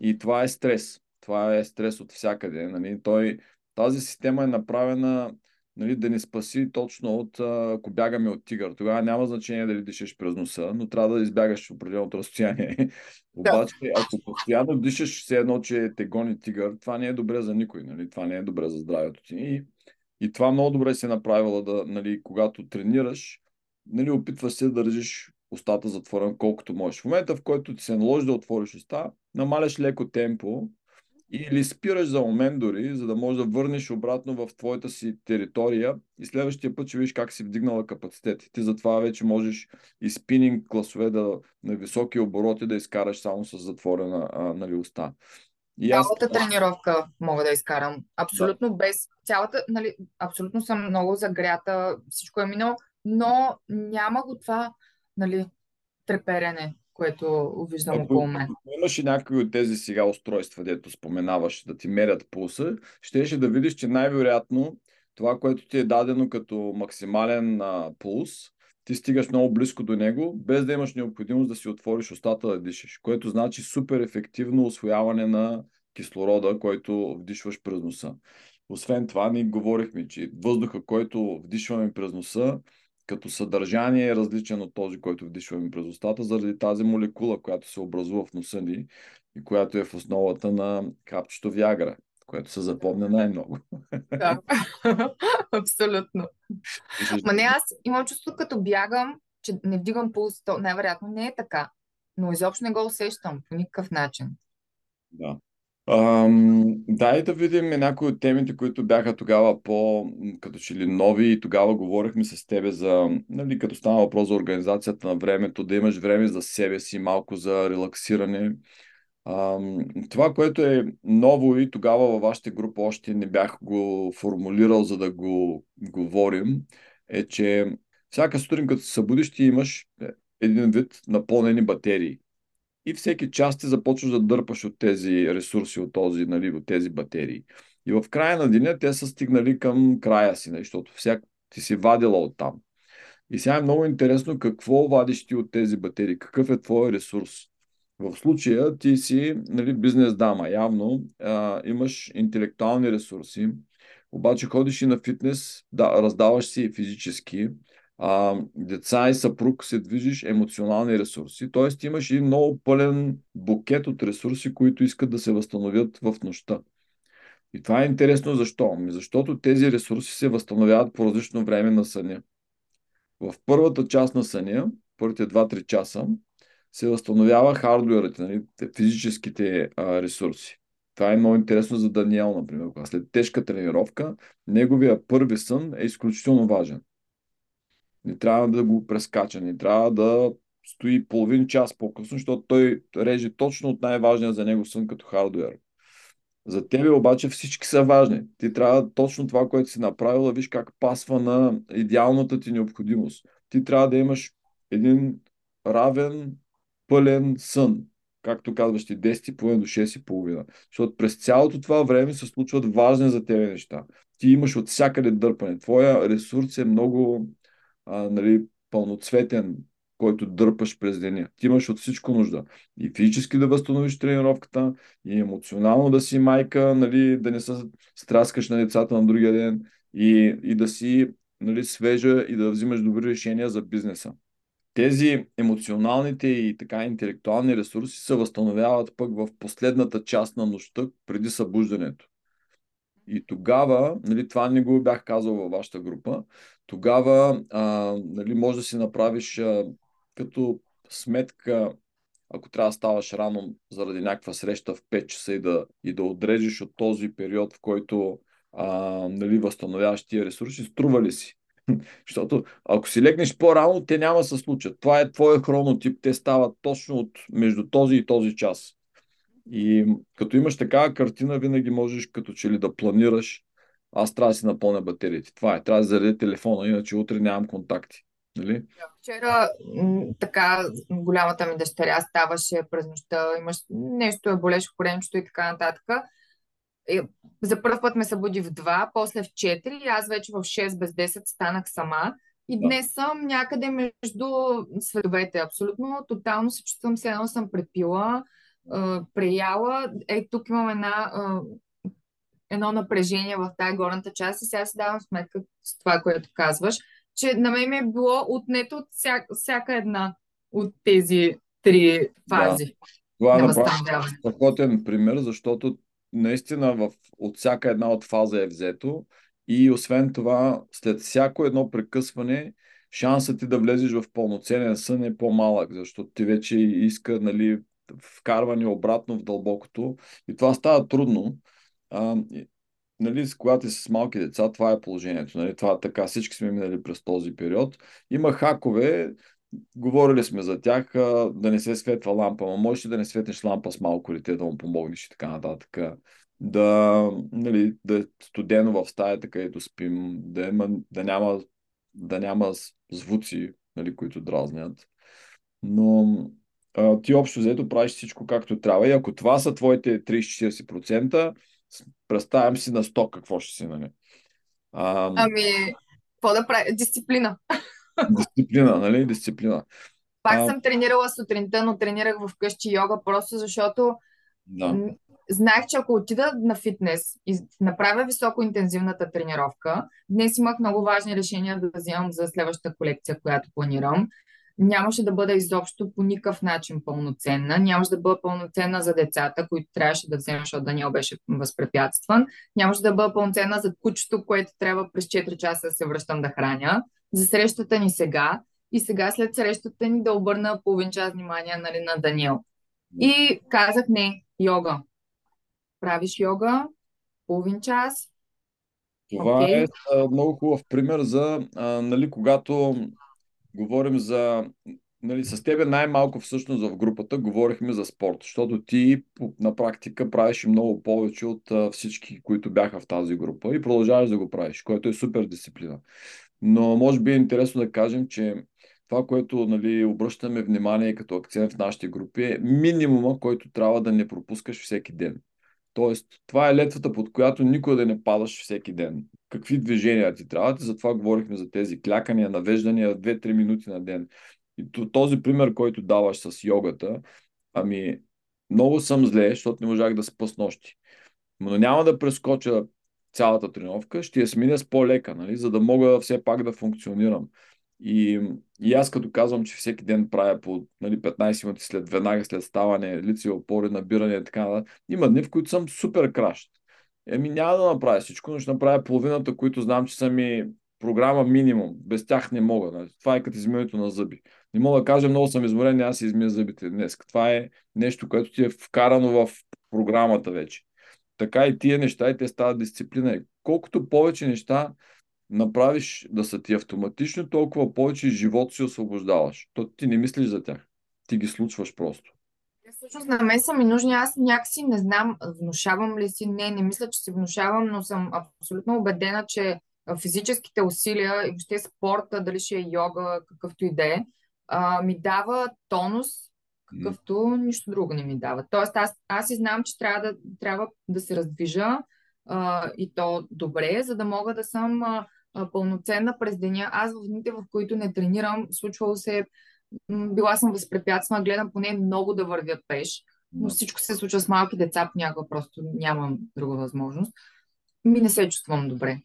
И това е стрес. Това е стрес от всякъде. Нали? Той, тази система е направена нали, да ни спаси точно от, ако бягаме от тигър. Тогава няма значение дали дишаш през носа, но трябва да избягаш определеното разстояние. (laughs) Обаче, ако постоянно дишаш все едно, че те гони тигър, това не е добре за никой. Нали? Това не е добре за здравето ти. И, и това много добре си е направила, да, нали, когато тренираш, нали, опитваш се да държиш устата затворена колкото можеш. В момента, в който ти се наложи да отвориш уста, намаляш леко темпо или спираш за момент дори, за да можеш да върнеш обратно в твоята си територия и следващия път ще видиш как си вдигнала капацитет. Ти затова вече можеш и спининг класове да, на високи обороти да изкараш само с затворена а, нали, уста. И аз... Цялата тренировка мога да изкарам. Абсолютно да. без цялата, нали, абсолютно съм много загрята, всичко е минало, но няма го това, нали, треперене което виждам Ако около мен. Имаш и някои от тези сега устройства, дето споменаваш, да ти мерят пулса, щеше да видиш, че най-вероятно това, което ти е дадено като максимален а, пулс, ти стигаш много близко до него, без да имаш необходимост да си отвориш устата да дишаш, което значи супер ефективно освояване на кислорода, който вдишваш през носа. Освен това, ние говорихме, че въздуха, който вдишваме през носа, като съдържание е различен от този, който вдишваме през устата, заради тази молекула, която се образува в носа ни и която е в основата на капчето Вягра, което се запомня най-много. Да, (laughs) (laughs) абсолютно. Ма не, аз имам чувство, като бягам, че не вдигам пулс, то най-вероятно не е така. Но изобщо не го усещам по никакъв начин. Да. Ам, дай да видим някои от темите, които бяха тогава по, като че ли нови и тогава говорихме с тебе за, нали, като стана въпрос за организацията на времето, да имаш време за себе си, малко за релаксиране. Ам, това, което е ново и тогава във вашата група още не бях го формулирал, за да го говорим, е, че всяка сутрин, като се събудиш, ти имаш един вид напълнени батерии и всеки час ти започваш да дърпаш от тези ресурси, от, този, нали, от тези батерии. И в края на деня те са стигнали към края си, нали, защото всяк ти си вадила от там. И сега е много интересно какво вадиш ти от тези батерии, какъв е твой ресурс. В случая ти си нали, бизнес дама, явно а, имаш интелектуални ресурси, обаче ходиш и на фитнес, да, раздаваш си физически, а, деца и съпруг се движиш емоционални ресурси, т.е. имаш и много пълен букет от ресурси, които искат да се възстановят в нощта. И това е интересно защо? Ами защото тези ресурси се възстановяват по различно време на съня. В първата част на съня, първите 2-3 часа, се възстановява хардуерът, нали, физическите а, ресурси. Това е много интересно за Даниел, например. След тежка тренировка, неговия първи сън е изключително важен. Не трябва да го прескача, не трябва да стои половин час по-късно, защото той реже точно от най-важния за него сън като хардуер. За тебе обаче всички са важни. Ти трябва точно това, което си направила, виж как пасва на идеалната ти необходимост. Ти трябва да имаш един равен, пълен сън. Както казваш ти, 10 половина до 6 половина. Защото през цялото това време се случват важни за тебе неща. Ти имаш от всякъде дърпане. Твоя ресурс е много а, нали, пълноцветен, който дърпаш през деня. Ти имаш от всичко нужда. И физически да възстановиш тренировката, и емоционално да си майка, нали, да не се страскаш на децата на другия ден, и, и да си нали, свежа и да взимаш добри решения за бизнеса. Тези емоционалните и така интелектуални ресурси се възстановяват пък в последната част на нощта преди събуждането. И тогава, нали, това не го бях казал във вашата група, тогава а, нали, може да си направиш а, като сметка, ако трябва да ставаш рано заради някаква среща в 5 часа и да, и да отрежеш от този период, в който а, нали, възстановяваш тия ресурси, струва ли си? (laughs) Защото ако си легнеш по-рано, те няма да се случат. Това е твоя хронотип, те стават точно от между този и този час. И като имаш такава картина, винаги можеш като че ли да планираш. Аз трябва да си напълня батериите. Това е. Трябва да зареди телефона, иначе утре нямам контакти. Нали? Вчера така голямата ми дъщеря ставаше през нощта, имаш нещо е болеш в коремчето и така нататък. И за първ път ме събуди в 2, после в 4 и аз вече в 6 без 10 станах сама И Да. днес съм някъде между световете. Абсолютно, тотално се чувствам, все едно съм препила, а, преяла. Ей, тук имам една, а, едно напрежение в тази горната част и сега си давам сметка с това, което казваш, че на мен ми е било отнето от всяка, всяка една от тези три Да. фази Това е на направо възстановяване. страхотен пример, защото наистина в, от всяка една от фаза е взето и освен това, след всяко едно прекъсване, шансът ти да влезеш в пълноценен сън е по-малък, защото ти вече иска нали, вкарване обратно в дълбокото и това става трудно. А, нали, когато си с малки деца, това е положението. Нали, това е така, всички сме минали през този период. Има хакове, Говорили сме за тях, а, да не се светва лампа, но можеш да не светнеш лампа с малко дете, да му помогнеш и така нататък. Да, нали, да е студено в стаята, където спим, да, има, да, няма, да няма звуци, нали, които дразнят. Но а, ти общо взето правиш всичко както трябва. И ако това са твоите 30-40%, с- представям си на 100 какво ще си, нали? А, Ами, какво да правя? Дисциплина. дисциплина, нали? Дисциплина. Пак А, съм тренирала сутринта, но тренирах вкъщи йога, просто защото да. знаех, че ако отида на фитнес и направя високоинтензивната тренировка, днес имах много важни решения да вземам за следващата колекция, която планирам. Нямаше да бъда изобщо по никакъв начин пълноценна. Нямаше да бъда пълноценна за децата, които трябваше да взема, защото Даниел беше възпрепятстван. Нямаше да бъда пълноценна за кучето, което трябва през 4 часа да се връщам да храня. За срещата ни сега и сега след срещата ни да обърна половин час внимание нали, на Даниел. И казах не, йога. Правиш йога, половин час, Това окей. е а, много хубав пример за, а, нали, когато говорим за, нали, с тебе най-малко всъщност в групата говорихме за спорт, защото ти на практика правиш много повече от всички, които бяха в тази група и продължаваш да го правиш, което е супер дисциплина. Но може би е интересно да кажем, че това, което нали, обръщаме внимание като акцент в нашите групи е минимума, който трябва да не пропускаш всеки ден. Тоест, това е летвата, под която никога да не падаш всеки ден. Какви движения ти трябват? Затова говорихме за тези клякания, навеждания 2-3 минути на ден. И този пример, който даваш с йогата, ами много съм зле, защото не можах да спа с нощи. Но няма да прескоча цялата тренировка, ще я сменя с по-лека, нали, за да мога все пак да функционирам. И, и аз като казвам, че всеки ден правя по нали, 15 минути след веднага след ставане, лице, опори, набиране и така нататък, има дни, в които съм супер кращ. Еми няма да направя всичко, но ще направя половината, които знам, че са ми програма минимум. Без тях не мога. Нали. Това е като измиването на зъби. Не мога да кажа, много съм изморен, аз си измия зъбите днес. Това е нещо, което ти е вкарано в програмата вече. Така и тия неща, и те стават дисциплина. И колкото повече неща направиш да са ти автоматично, толкова повече живот си освобождаваш. То ти не мислиш за тях. Ти ги случваш просто. Те Всъщност на мен са ми нужни. Аз някакси не знам, внушавам ли си. Не, не мисля, че си внушавам, но съм абсолютно убедена, че физическите усилия и въобще спорта, дали ще е йога, какъвто и да е, ми дава тонус, какъвто нищо друго не ми дава. Тоест, аз, аз и знам, че трябва да, трябва да се раздвижа а, и то добре, за да мога да съм а, а, пълноценна през деня. Аз в дните, в които не тренирам, случвало се, м, била съм възпрепятствана, гледам поне много да вървя пеш, но всичко се случва с малки деца, понякога просто нямам друга възможност. Ми не се чувствам добре.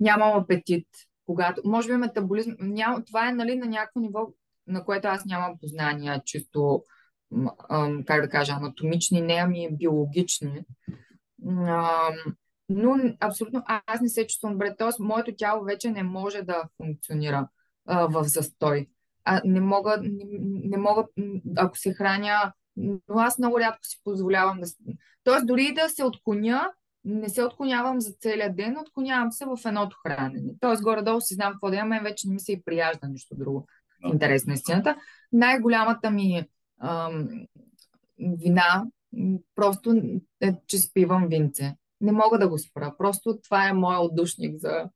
Нямам апетит. Когато, може би метаболизъм, ням, това е нали, на някакво ниво, на което аз нямам познания, чисто, как да кажа, анатомични, не ами биологични. Но абсолютно аз не се чувствам добре. Тоест, моето тяло вече не може да функционира а, в застой. А, не мога, не, не мога, ако се храня, но аз много рядко си позволявам да. Тоест, дори да се отклоня, не се отклонявам за целия ден, отклонявам се в едното хранене. Тоест, горе-долу си знам какво да имам, вече не ми се и прияжда нищо друго. В Да. интерес на истината. Най-голямата ми ам, вина просто е, че спивам винце. Не мога да го спра. Просто това е моят отдушник за...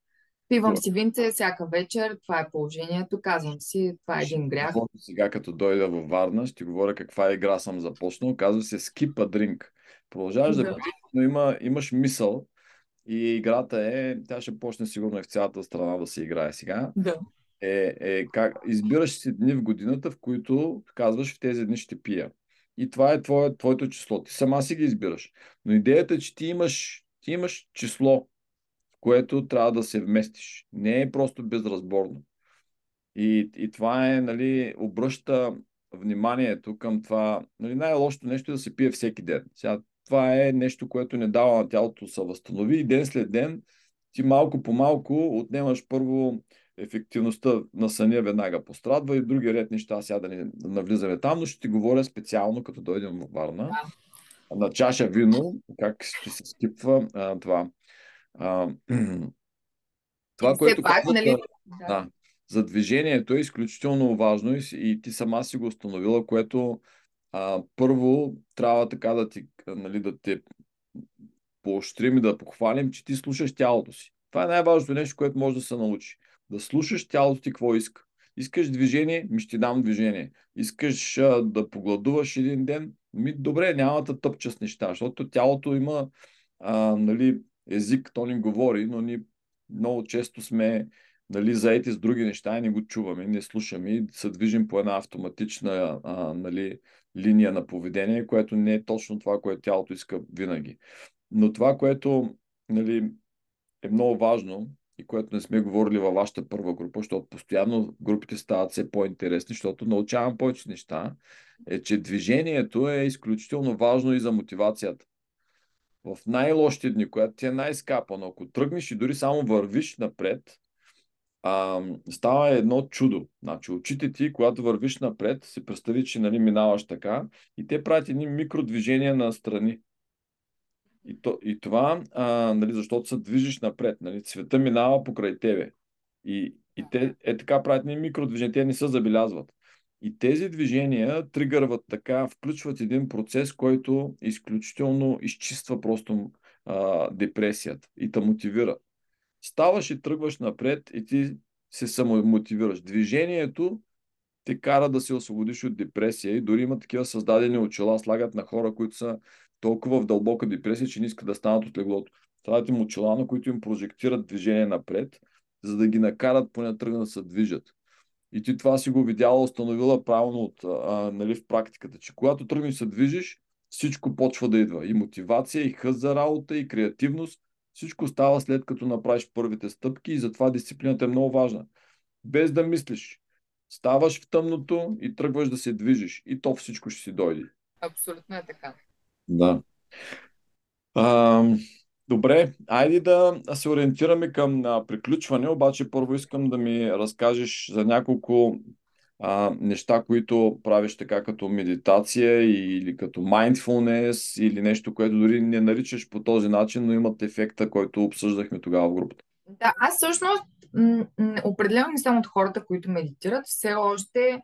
Пивам си винце всяка вечер, това е положението, казвам си, това е един грях. Сега, като дойда във Варна, ще говоря каква игра съм започнал. Казва се Skip a Drink. Продължаваш да Да. пиеш, но има, имаш мисъл и играта е, тя ще почне сигурно и в цялата страна да се играе сега. Да. е, е как избираш си дни в годината, в които казваш в тези дни ще пия. И това е твое, твоето число. Ти сама си ги избираш. Но идеята е, че ти имаш, ти имаш число, което трябва да се вместиш. Не е просто безразборно. И, и това е, нали, обръща вниманието към това. Нали, най-лошото нещо е да се пие всеки ден. Сега, това е нещо, което не дава на тялото да се възстанови и ден след ден ти малко по малко отнемаш първо ефективността на съня веднага пострадва и други ред неща, сега да не навлизаме там, но ще ти говоря специално, като дойдем в Варна, на чаша вино, как ще се скипва а, това. А, (clears throat) това, което пак, казват, нали? да, за движението е изключително важно и, и ти сама си го установила, което а, първо трябва така да ти, нали, да те поощрим и да похвалим, че ти слушаш тялото си. Това е най-важното нещо, което може да се научи. Да слушаш тялото ти какво иска. Искаш движение, ми ще дам движение. Искаш а, да погладуваш един ден, ми добре, няма да тъпча с неща, защото тялото има а, нали, език, то ни говори, но ни много често сме нали, заети с други неща и не го чуваме, не слушаме и се движим по една автоматична а, нали, линия на поведение, което не е точно това, което тялото иска винаги. Но това, което нали, е много важно и което не сме говорили във вашата първа група, защото постоянно групите стават все по-интересни, защото научавам повече неща, е, че движението е изключително важно и за мотивацията. В най-лошите дни, която ти е най-скапана, ако тръгнеш и дори само вървиш напред, а, става едно чудо. Значи, очите ти, когато вървиш напред, си представи, че нали, минаваш така и те правят едни микродвижения на страни. И, то, и това, а, нали, защото се движиш напред. Нали, света минава покрай тебе. И, и те е така правят ни микродвижения, те не се забелязват. И тези движения тригърват така, включват един процес, който изключително изчиства просто а, депресията и те мотивира. Ставаш и тръгваш напред и ти се самомотивираш. Движението те кара да се освободиш от депресия и дори има такива създадени очила, слагат на хора, които са толкова в дълбока депресия, че не искат да станат от леглото. Слагат им очила, на които им прожектират движение напред, за да ги накарат поне тръгнат да се движат. И ти това си го видяла, установила правилно от, а, нали, в практиката, че когато тръгнеш се движиш, всичко почва да идва. И мотивация, и хъз за работа, и креативност. Всичко става след като направиш първите стъпки и затова дисциплината е много важна. Без да мислиш. Ставаш в тъмното и тръгваш да се движиш. И то всичко ще си дойде. Абсолютно е така. Да. А, добре, айде да се ориентираме към а, приключване, обаче първо искам да ми разкажеш за няколко а, неща, които правиш така като медитация или като mindfulness или нещо, което дори не наричаш по този начин, но имат ефекта, който обсъждахме тогава в групата. Да, аз всъщност определено не съм от хората, които медитират. Все още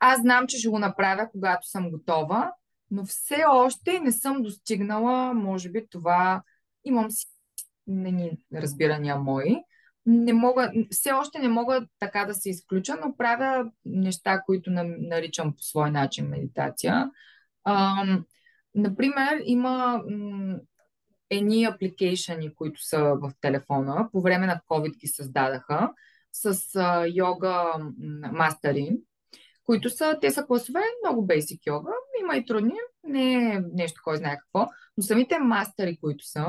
аз знам, че ще го направя, когато съм готова, но все още не съм достигнала, може би това, имам си не разбирания мои. Не мога, все още не мога така да се изключа, но правя неща, които наричам по свой начин медитация. А, например, има едни апликейшени, които са в телефона. По време на COVID ги създадаха с а, йога мастери които са, те са класове, много бейсик йога, има и трудни, не е нещо кой знае какво, но самите мастери, които са,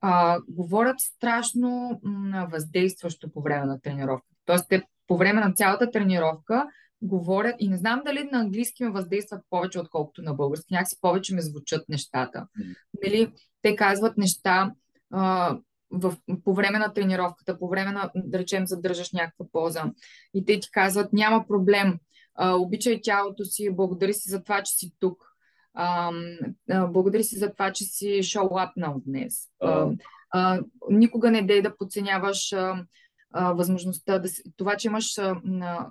а, говорят страшно м- въздействащо по време на тренировка. Тоест, те по време на цялата тренировка говорят и не знам дали на английски ме въздействат повече, отколкото на български. Някакси повече ме звучат нещата. Нали, те казват неща а, в, по време на тренировката, по време на, да речем, задържаш някаква поза и те ти казват, няма проблем, а, обичай тялото си, благодари си за това, че си тук. А, а, благодари си за това, че си шоуапнал днес. А, а, никога не дей да подценяваш а, а, възможността да си, това, че имаш а, на,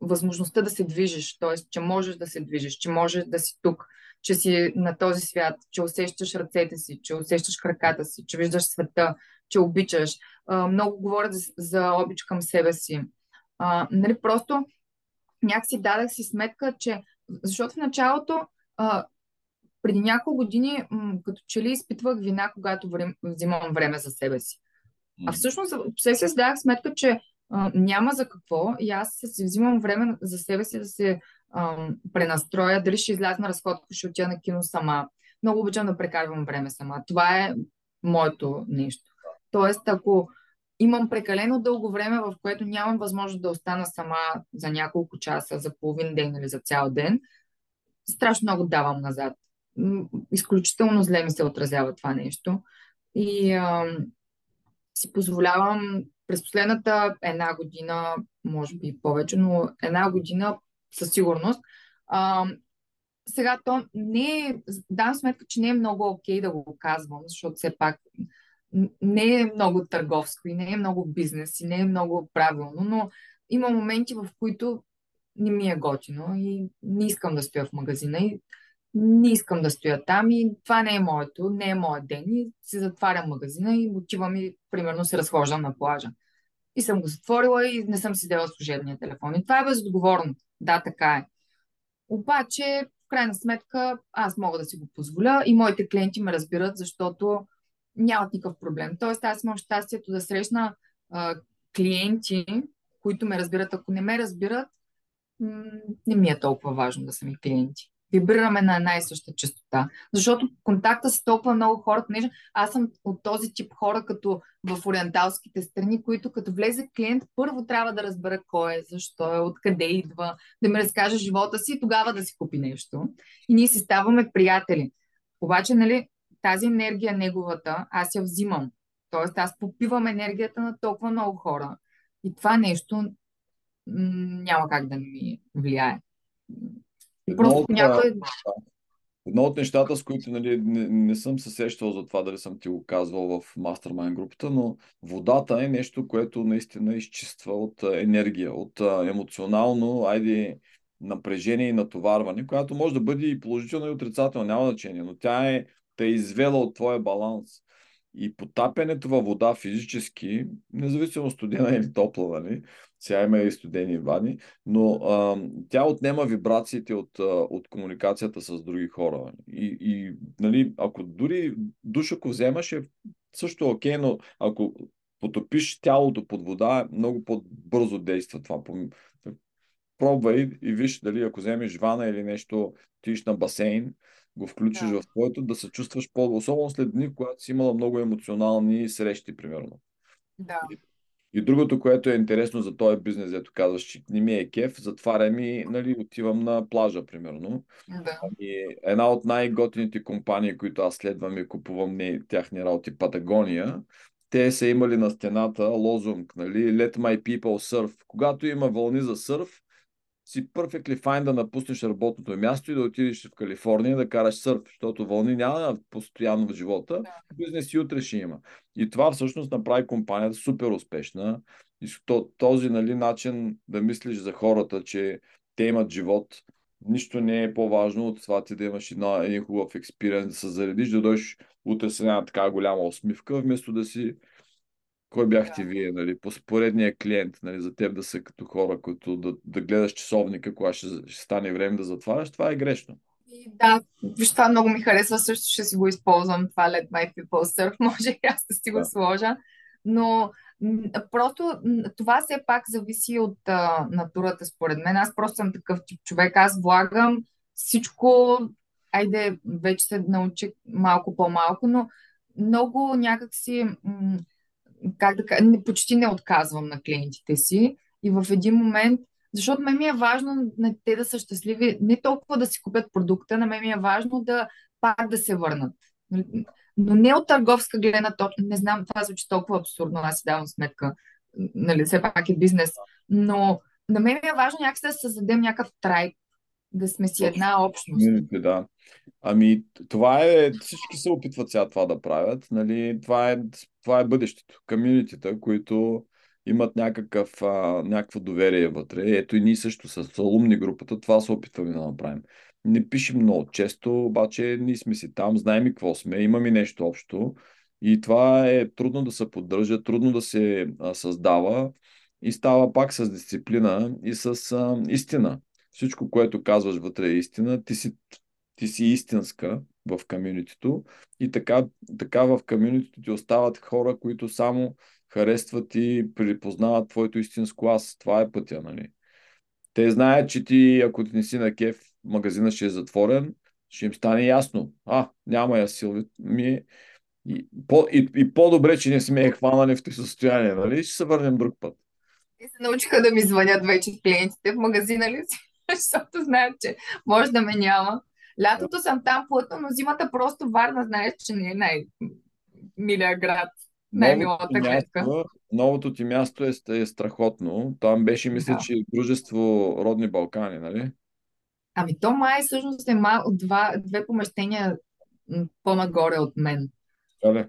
възможността да се движиш, т.е. че можеш да се движиш, че можеш да си тук, че си на този свят, че усещаш ръцете си, че усещаш краката си, че виждаш света, че обичаш. А, много говорят за, за обич към себе си. А, нали, просто някакси дадах си сметка, че защото в началото а, преди няколко години м- като че ли изпитвах вина, когато врем, взимам време за себе си. А всъщност, все се дадах сметка, че а, няма за какво и аз си взимам време за себе си да се а, пренастроя, дали ще изляза на разходка, ще отида на кино сама. Много обичам да прекарвам време сама. Това е моето нещо. Тоест, ако имам прекалено дълго време, в което нямам възможност да остана сама за няколко часа, за половин ден или за цял ден, страшно много давам назад. Изключително зле ми се отразява това нещо. И а, си позволявам през последната една година, може би повече, но една година със сигурност. А, сега то не е, дам сметка, че не е много окей okay да го казвам, защото все пак не е много търговско и не е много бизнес и не е много правилно, но има моменти, в които не ми е готино и не искам да стоя в магазина и не искам да стоя там и това не е моето, не е моят ден и се затварям магазина и отивам и примерно се разхождам на плажа. И съм го затворила и не съм си взела служебния телефон. И това е безотговорно. Да, така е. Обаче, в крайна сметка, аз мога да си го позволя и моите клиенти ме разбират, защото нямат никакъв проблем. Тоест, аз имам щастието да срещна а, клиенти, които ме разбират. Ако не ме разбират, не ми е толкова важно да са ми клиенти. Вибрираме на една и съща частота. Защото контакта с толкова много хора, понеже аз съм от този тип хора, като в ориенталските страни, които като влезе клиент, първо трябва да разбера кой е, защо е, откъде идва, да ми разкаже живота си и тогава да си купи нещо. И ние си ставаме приятели. Обаче, нали, тази енергия неговата, аз я взимам. Тоест, аз попивам енергията на толкова много хора. И това нещо няма как да ми влияе. Просто някой... Едно от нещата, с които нали, не, не съм се сещал за това, дали съм ти го казвал в мастермайн групата, но водата е нещо, което наистина изчиства от енергия, от емоционално, айде, напрежение и натоварване, която може да бъде и положително и отрицателно, няма значение, но тя е те е извела от твоя баланс. И потапянето във вода физически, независимо студена или топла, нали? сега има и студени вани, но а, тя отнема вибрациите от, а, от комуникацията с други хора. И, и нали, ако дори душ, ако вземаш, е също окей, но ако потопиш тялото под вода, много по-бързо действа това. Пробвай и виж дали ако вземеш вана или нещо, тиш на басейн, го включиш да. в твоето, да се чувстваш по особено след дни, когато си имала много емоционални срещи, примерно. Да. И, и другото, което е интересно за този бизнес, ето казваш, че не ми е кеф, затварям и нали, отивам на плажа, примерно. Да. И една от най-готините компании, които аз следвам и купувам не, тяхни работи, Патагония, те са имали на стената лозунг, нали, Let my people surf. Когато има вълни за сърф, си perfectly fine да напуснеш работното място и да отидеш в Калифорния да караш сърф, защото вълни няма постоянно в живота, бизнес и утре ще има. И това всъщност направи компанията супер успешна. И този нали, начин да мислиш за хората, че те имат живот, нищо не е по-важно от това ти да имаш една, един хубав експириенс, да се заредиш, да дойдеш утре с една така голяма усмивка, вместо да си кой бяхте да. вие, нали, поредния клиент, нали, за теб да са като хора, които да, да гледаш часовника, кога ще, ще стане време да затваряш, това е грешно. И да, виж, това много ми харесва, също ще си го използвам, това Let My People Surf, (laughs) може и аз да си го да. сложа, но просто това все пак зависи от а, натурата, според мен. Аз просто съм такъв тип човек, аз влагам всичко, айде, вече се научих малко по-малко, но много някакси м- как да кажа, почти не отказвам на клиентите си и в един момент, защото ме ми е важно на те да са щастливи, не толкова да си купят продукта, на мен ми е важно да пак да се върнат. Но не от търговска гледна точка, не знам, това звучи толкова абсурдно, аз си давам сметка, нали, все пак е бизнес, но на мен ми е важно някакси да създадем някакъв трайб, да сме си една общност. Да. Ами, това е, всички се опитват сега това да правят, нали, това е, това е бъдещето. Комьюнитита, които имат някакъв, а, някакво доверие вътре. Ето и ние също с алумни групата това се опитваме да направим. Не пишем много често, обаче ние сме си там, знаем и какво сме, имаме нещо общо. И това е трудно да се поддържа, трудно да се а, създава и става пак с дисциплина и с а, истина всичко, което казваш вътре е истина, ти си, ти си истинска в комьюнитито и така, така в комьюнитито ти остават хора, които само харесват и припознават твоето истинско аз. Това е пътя, нали? Те знаят, че ти, ако ти не си на кеф, магазина ще е затворен, ще им стане ясно. А, няма я сил. Ми, и, по, и, и по-добре, че не сме я хванали в тези състояние, нали? Ще се върнем друг път. Те се научиха да ми звънят вече клиентите в магазина ли си, (laughs) защото знаят, че може да ме няма. Лятото съм там плътно, но зимата просто Варна знаеш, че не е най-милия град. Най-милата клетка. Новото ти място е, е страхотно. Там беше, мисля, да. че дружество Родни Балкани, нали? Ами то май всъщност е мал, два, две помещения по-нагоре от мен. Да,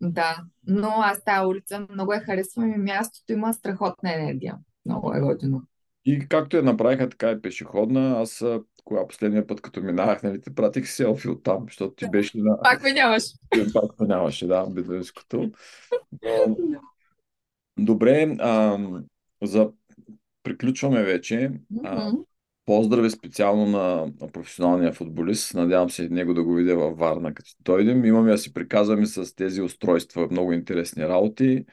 да, но аз тази улица много я харесвам и мястото има страхотна енергия. Много е готино. И както я направиха, така е пешеходна. Аз кога последния път, като минавах, нали, те пратих селфи от там, защото ти беше на... Пак ме нямаш. Пак ме нямаше, да, бедуинското. (laughs) Добре, а, за... приключваме вече. А, поздрави специално на, на професионалния футболист. Надявам се него да го видя във Варна, като дойдем. Имаме да си приказваме с тези устройства много интересни работи.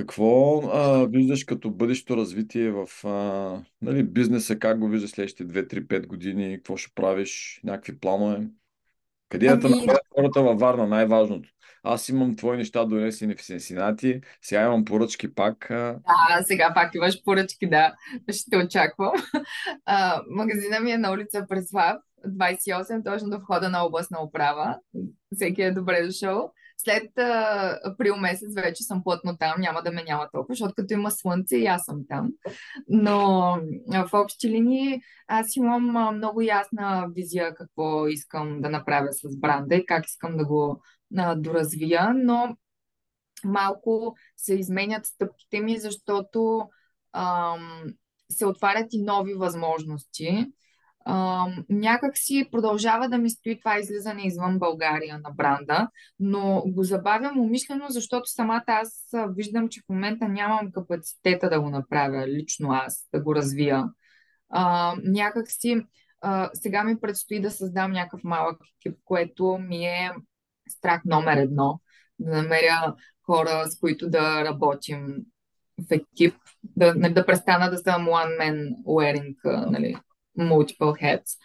Какво а, виждаш като бъдещо развитие в а, нали, бизнеса? Как го виждаш следващите 2-3-5 години? Какво ще правиш? Някакви планове? Къде ами... да намерят хората във Варна? Най-важното. Аз имам твои неща донесени в Сенсинати, сега имам поръчки пак. Да, сега пак имаш поръчки, да. Ще те очаквам. А, магазина ми е на улица Преслав, 28, точно до входа на областна управа. Всеки е добре дошъл. След а, април месец вече съм плътно там, няма да ме няма толкова, защото като има слънце и аз съм там. Но в общи линии аз имам а, много ясна визия какво искам да направя с бранда и как искам да го а, доразвия, но малко се изменят стъпките ми, защото ам, се отварят и нови възможности а, някак си продължава да ми стои това излизане извън България на бранда, но го забавям умишлено, защото самата аз виждам, че в момента нямам капацитета да го направя лично аз, да го развия. А, някак си а, сега ми предстои да създам някакъв малък екип, което ми е страх номер едно. Да намеря хора, с които да работим в екип, да, да престана да съм one man wearing, нали, multiple heads.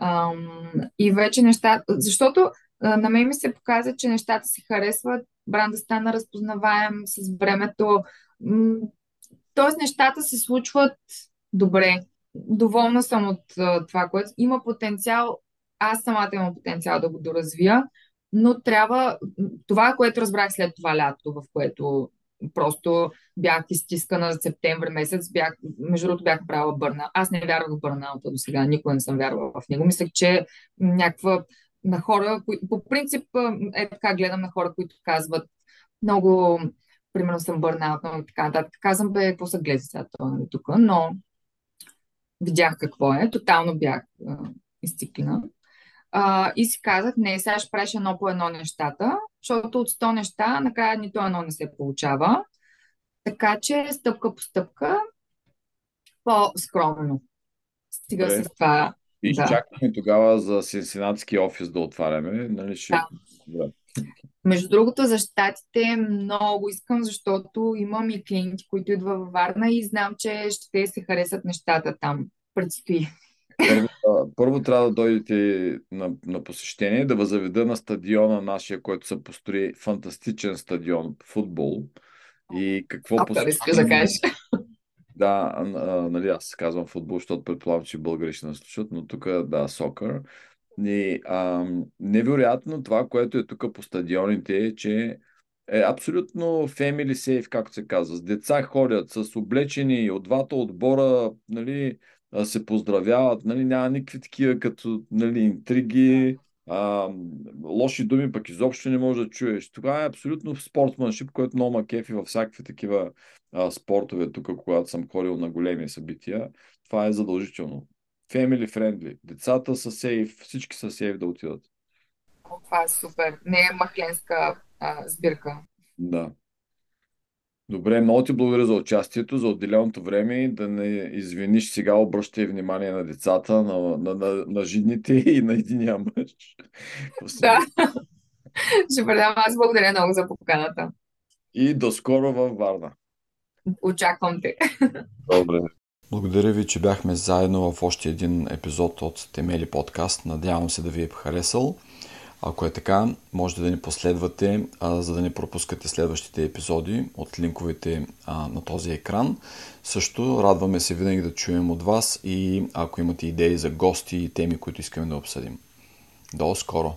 Um, и вече нещата, защото uh, на мен ми се показа, че нещата се харесват, бранда стана разпознаваем с времето. Тоест нещата се случват добре. Доволна съм от uh, това, което има потенциал. Аз самата имам потенциал да го доразвия, но трябва това, което разбрах след това лято, в което Просто бях изтискана за септември месец. Бях, между другото бях правила бърна. Аз не вярвах в бърнаута до сега. Никога не съм вярвала в него. Мислех, че някаква на хора, кои, по принцип е така гледам на хора, които казват много, примерно съм бърнаут, много така нататък. Казвам, бе, какво са гледа сега нали, тук, но видях какво е. Тотално бях изциклена. А, и си казах, не, сега ще правиш едно по едно нещата, защото от 100 неща накрая нито едно не се получава. Така че стъпка по стъпка, по-скромно. Стига Добре. с това. И да. чакаме тогава за сенсинатски офис да отваряме. Нали ще... да. да. Между другото, за щатите много искам, защото имам и клиенти, които идват във Варна и знам, че ще се харесат нещата там. Предстои. Първо, първо трябва да дойдете на, на посещение, да възаведа на стадиона нашия, който се построи фантастичен стадион, футбол. И какво а, посещение... да кажеш. Да, а, нали, аз казвам футбол, защото предполагам, че българи ще нас слушат, но тук да, сокър. И, а, невероятно това, което е тук по стадионите е, че е абсолютно family safe, както се казва. С деца ходят, с облечени от двата отбора, нали, се поздравяват, нали, няма никакви такива като нали, интриги, а, лоши думи пък изобщо не можеш да чуеш. Това е абсолютно спортманшип, което много ма кефи във всякакви такива а, спортове, тук, когато съм ходил на големи събития. Това е задължително. Family friendly. Децата са сейф, всички са сейф да отидат. Това е супер. Не е махленска а, сбирка. Да. Добре, много ти благодаря за участието, за отделеното време и да не извиниш сега, обръщай внимание на децата, на, на, на, на жидните (laughs) и на единия мъж. Да. Ще предам. Аз благодаря много за поканата. И до скоро във Варна. Очаквам те. Добре. Благодаря ви, че бяхме заедно в още един епизод от Темели подкаст. Надявам се да ви е харесал. Ако е така, можете да ни последвате, а, за да не пропускате следващите епизоди от линковете а, на този екран. Също радваме се винаги да чуем от вас и ако имате идеи за гости и теми, които искаме да обсъдим. До скоро!